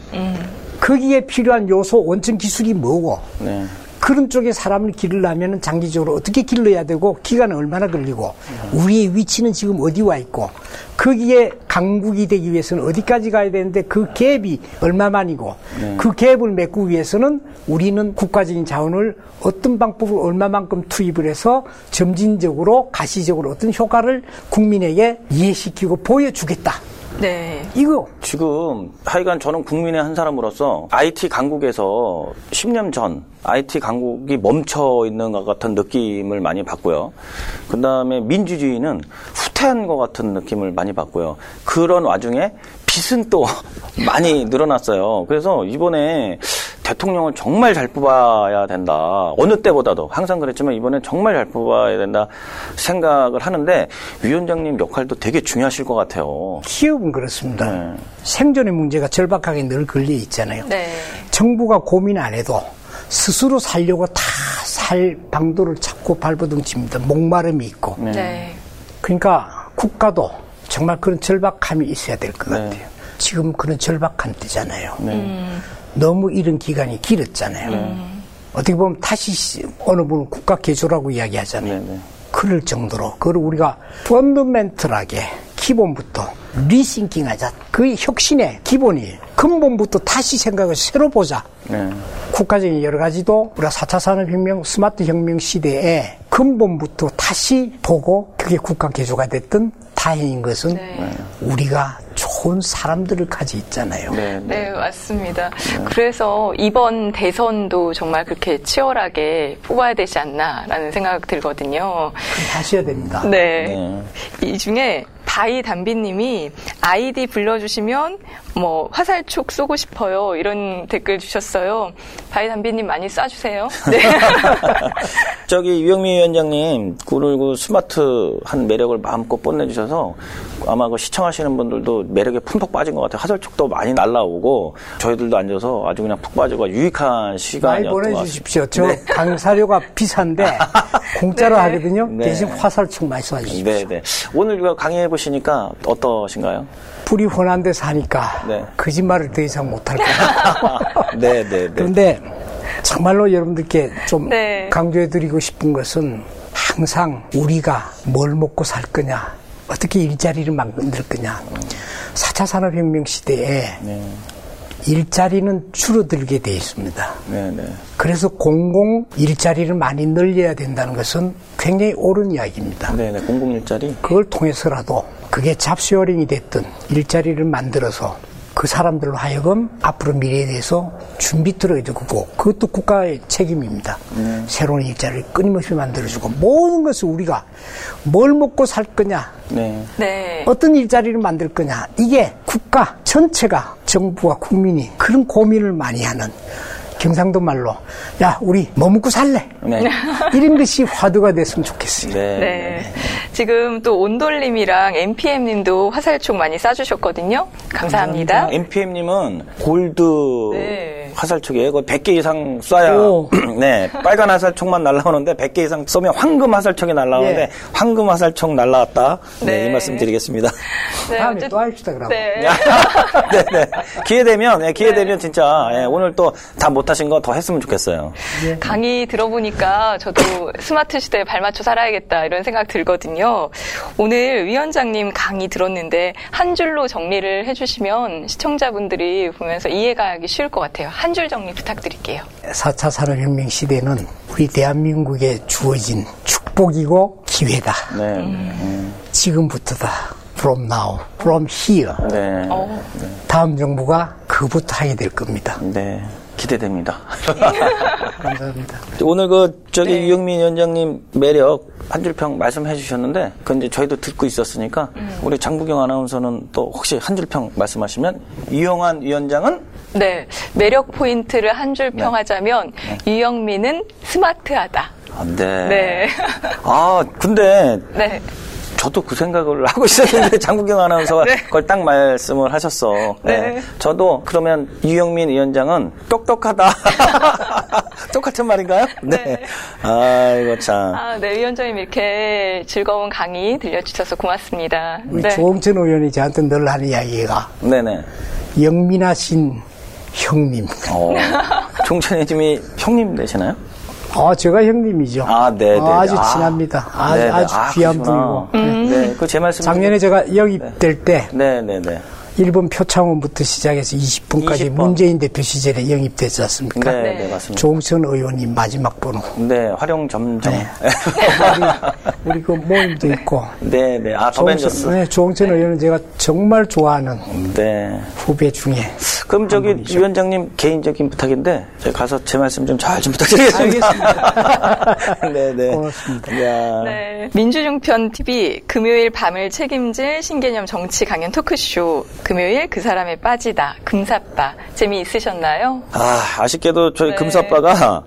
거기에 필요한 요소 원천 기술이 뭐고 네. 그런 쪽에 사람을 기르려면 장기적으로 어떻게 길러야 되고 기간은 얼마나 걸리고 우리의 위치는 지금 어디 와 있고 거기에 강국이 되기 위해서는 어디까지 가야 되는데 그 갭이 얼마만이고 그 갭을 메꾸기 위해서는 우리는 국가적인 자원을 어떤 방법을 얼마만큼 투입을 해서 점진적으로 가시적으로 어떤 효과를 국민에게 이해시키고 보여주겠다. 네. 이거 지금 하여간 저는 국민의 한 사람으로서 IT 강국에서 10년 전 IT 강국이 멈춰 있는 것 같은 느낌을 많이 받고요. 그 다음에 민주주의는 후퇴한 것 같은 느낌을 많이 받고요. 그런 와중에 빚은 또 많이 늘어났어요. 그래서 이번에 대통령을 정말 잘 뽑아야 된다. 어느 때보다도 항상 그랬지만 이번엔 정말 잘 뽑아야 된다 생각을 하는데 위원장님 역할도 되게 중요하실 것 같아요. 기업은 그렇습니다. 네. 생존의 문제가 절박하게 늘 걸려 있잖아요. 네. 정부가 고민 안 해도 스스로 살려고 다 살 방도를 찾고 발버둥 칩니다. 목마름이 있고. 네. 그러니까 국가도 정말 그런 절박함이 있어야 될것 네. 같아요. 지금 그런 절박한 때잖아요. 너무 이른 기간이 길었잖아요. 어떻게 보면 다시 시- 어느 분은 국가 개조라고 이야기하잖아요. 네, 네. 그럴 정도로 그걸 우리가 펀더멘털하게 기본부터 리싱킹하자. 그 혁신의 기본이 근본부터 다시 생각을 새로 보자. 네. 국가적인 여러 가지도 우리가 4차 산업혁명, 스마트 혁명 시대에 근본부터 다시 보고 그게 국가 개조가 됐던 다행인 것은 네. 우리가 좋은 사람들을 가지고 있잖아요. 네, 네. 네, 맞습니다. 그래서 이번 대선도 정말 그렇게 치열하게 뽑아야 되지 않나라는 생각 들거든요. 하셔야 됩니다. 네. 이 중에 바이 담비님이 아이디 불러주시면 뭐 화살촉 쏘고 싶어요 이런 댓글 주셨어요. 바이 담비님 많이 쏴주세요. 네. 저기 유영민 위원장님 그 스마트한 매력을 마음껏 뽐내주셔서 아마 그 시청하시는 분들도 매력에 푹푹 빠진 것 같아요. 화살촉도 많이 날라오고 저희들도 앉아서 아주 그냥 푹 빠지고 유익한 시간이었던 것 보내주십시오. 같습니다. 저 강사료가 비싼데 공짜로 네. 하거든요. 네. 대신 화살촉 많이 쏴주십시오. 네, 네. 오늘 강의해 보시 니까 어떠신가요? 불이 훤한 데 사니까 네. 거짓말을 더 이상 못할 거예요. 네, 네, 네. 그런데 정말로 여러분들께 좀 네. 강조해드리고 싶은 것은 항상 우리가 뭘 먹고 살 거냐, 어떻게 일자리를 만들 거냐. 4차 산업혁명 시대에 네, 일자리는 줄어들게 돼 있습니다. 네, 네. 그래서 공공 일자리를 많이 늘려야 된다는 것은 굉장히 옳은 이야기입니다. 네, 네. 공공 일자리. 그걸 통해서라도 그게 잡쇼링이 됐든 일자리를 만들어서 그 사람들로 하여금 앞으로 미래에 대해서 준비 들어야 되고 그것도 국가의 책임입니다. 새로운 일자리를 끊임없이 만들어주고 모든 것을 우리가 뭘 먹고 살 거냐 네. 네. 어떤 일자리를 만들 거냐 이게 국가 전체가 정부와 국민이 그런 고민을 많이 하는 경상도 말로 야 우리 뭐 먹고 살래 네. 이런 것이 화두가 됐으면 좋겠어요. 네. 네. 지금 또 온돌님이랑 MPM님도 화살촉 많이 쏴주셨거든요. 감사합니다. MPM님은 골드 네. 화살촉이에요. 그 100개 이상 쏴야, 오. 네. 빨간 화살촉만 날라오는데 100개 이상 쏘면 황금 화살촉이 날라오는데 예. 황금 화살촉 날라왔다. 네. 네. 이 말씀 드리겠습니다. 네, 다음에 어쨌든- 또 합시다 그러면. 네. 네, 네. 기회 되면, 네, 기회 되면 진짜, 예, 오늘 또 다 못하신 거 더 했으면 좋겠어요. 강의 들어보니까 저도 스마트 시대에 발맞춰 살아야겠다 이런 생각 들거든요. 오늘 위원장님 강의 들었는데 한 줄로 정리를 해주시면 시청자분들이 보면서 이해가 하기 쉬울 것 같아요. 한줄 정리 부탁드릴게요. 4차 산업혁명 시대는 우리 대한민국에 주어진 축복이고 기회다. 네. 음, 지금부터다. From now, from here. 네. 어, 다음 정부가 그부터 하게 될 겁니다. 네. 기대됩니다. 감사합니다. 오늘 그 저기 네. 유영민 위원장님 매력 한 줄평 말씀해 주셨는데 그 이제 저희도 듣고 있었으니까 음. 우리 장부경 아나운서는 또 혹시 한 줄평 말씀하시면 이용환 위원장은 네. 매력 포인트를 한줄 네. 평하자면 유영민은 스마트하다. 아, 네. 네. 아 근데 네. 저도 그 생각을 하고 있었는데 장국영 아나운서가 네. 그걸 딱 말씀을 하셨어. 네. 저도 그러면 유영민 위원장은 똑똑하다. 똑같은 말인가요? 네. 아이고 참. 아, 네, 위원장님 이렇게 즐거운 강의 들려주셔서 고맙습니다. 우리 네. 조홍천 의원이 저한테 늘 하는 이야기가 네네. 영민하신 형님. 어, 종천혜님이 형님 되시나요? 아, 제가 형님이죠. 아, 네, 네. 아주 아. 친합니다. 아, 네네. 아주 아, 귀한 그러시구나. 분이고. 네, 그 제 말씀. 작년에 제가 영입될 때 네 네 네. 일본 표창원부터 시작해서 20분까지 20분. 문재인 대표 시절에 영입됐지 않습니까? 네, 네. 네, 맞습니다. 조홍천 의원님 마지막 번호. 네, 활용 점점. 우리 그 모임도 있고. 네, 네. 아, 더벤져스. 네, 조홍천 의원은 제가 정말 좋아하는 네. 후배 중에. 그럼 저기 위원장님 개인적인 부탁인데 제가 가서 제 말씀 좀 잘좀 부탁드리겠습니다. 네, 네. 고맙습니다. 야. 네. 민주종편 TV 금요일 밤을 책임질 신개념 정치 강연 토크쇼 금요일 그 사람에 빠지다 금사빠 재미있으셨나요? 아, 아쉽게도 저희 네. 금사빠가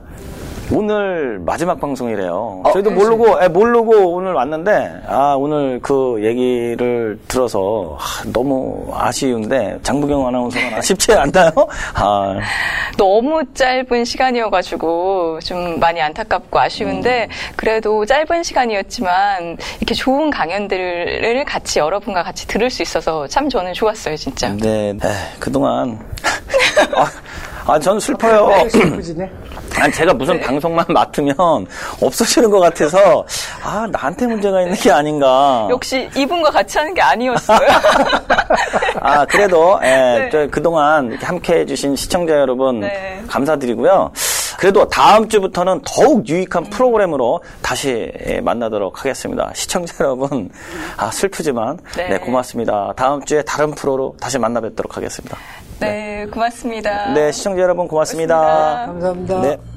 오늘 마지막 방송이래요. 어, 저희도 모르고, 예, 모르고 오늘 왔는데, 아, 오늘 그 얘기를 들어서 아, 너무 아쉬운데, 장부경 아나운서는 아쉽지 않나요? 아, 너무 짧은 시간이어가지고 좀 많이 안타깝고 아쉬운데 그래도 짧은 시간이었지만 이렇게 좋은 강연들을 같이 여러분과 같이 들을 수 있어서 참 저는 좋았어요 진짜. 네, 에, 그동안. 아, 아, 전 슬퍼요. 아니, 제가 무슨 방송만 맡으면 없어지는 것 같아서, 아, 나한테 문제가 있는 게 아닌가. 역시 이분과 같이 하는 게 아니었어요. 아, 그래도, 예, 네. 저 그동안 이렇게 함께 해주신 시청자 여러분, 네. 감사드리고요. 그래도 다음 주부터는 더욱 유익한 프로그램으로 다시 예, 만나도록 하겠습니다. 시청자 여러분, 아, 슬프지만, 네. 네, 고맙습니다. 다음 주에 다른 프로로 다시 만나 뵙도록 하겠습니다. 네, 고맙습니다. 네, 시청자 여러분 고맙습니다. 고맙습니다. 감사합니다. 네.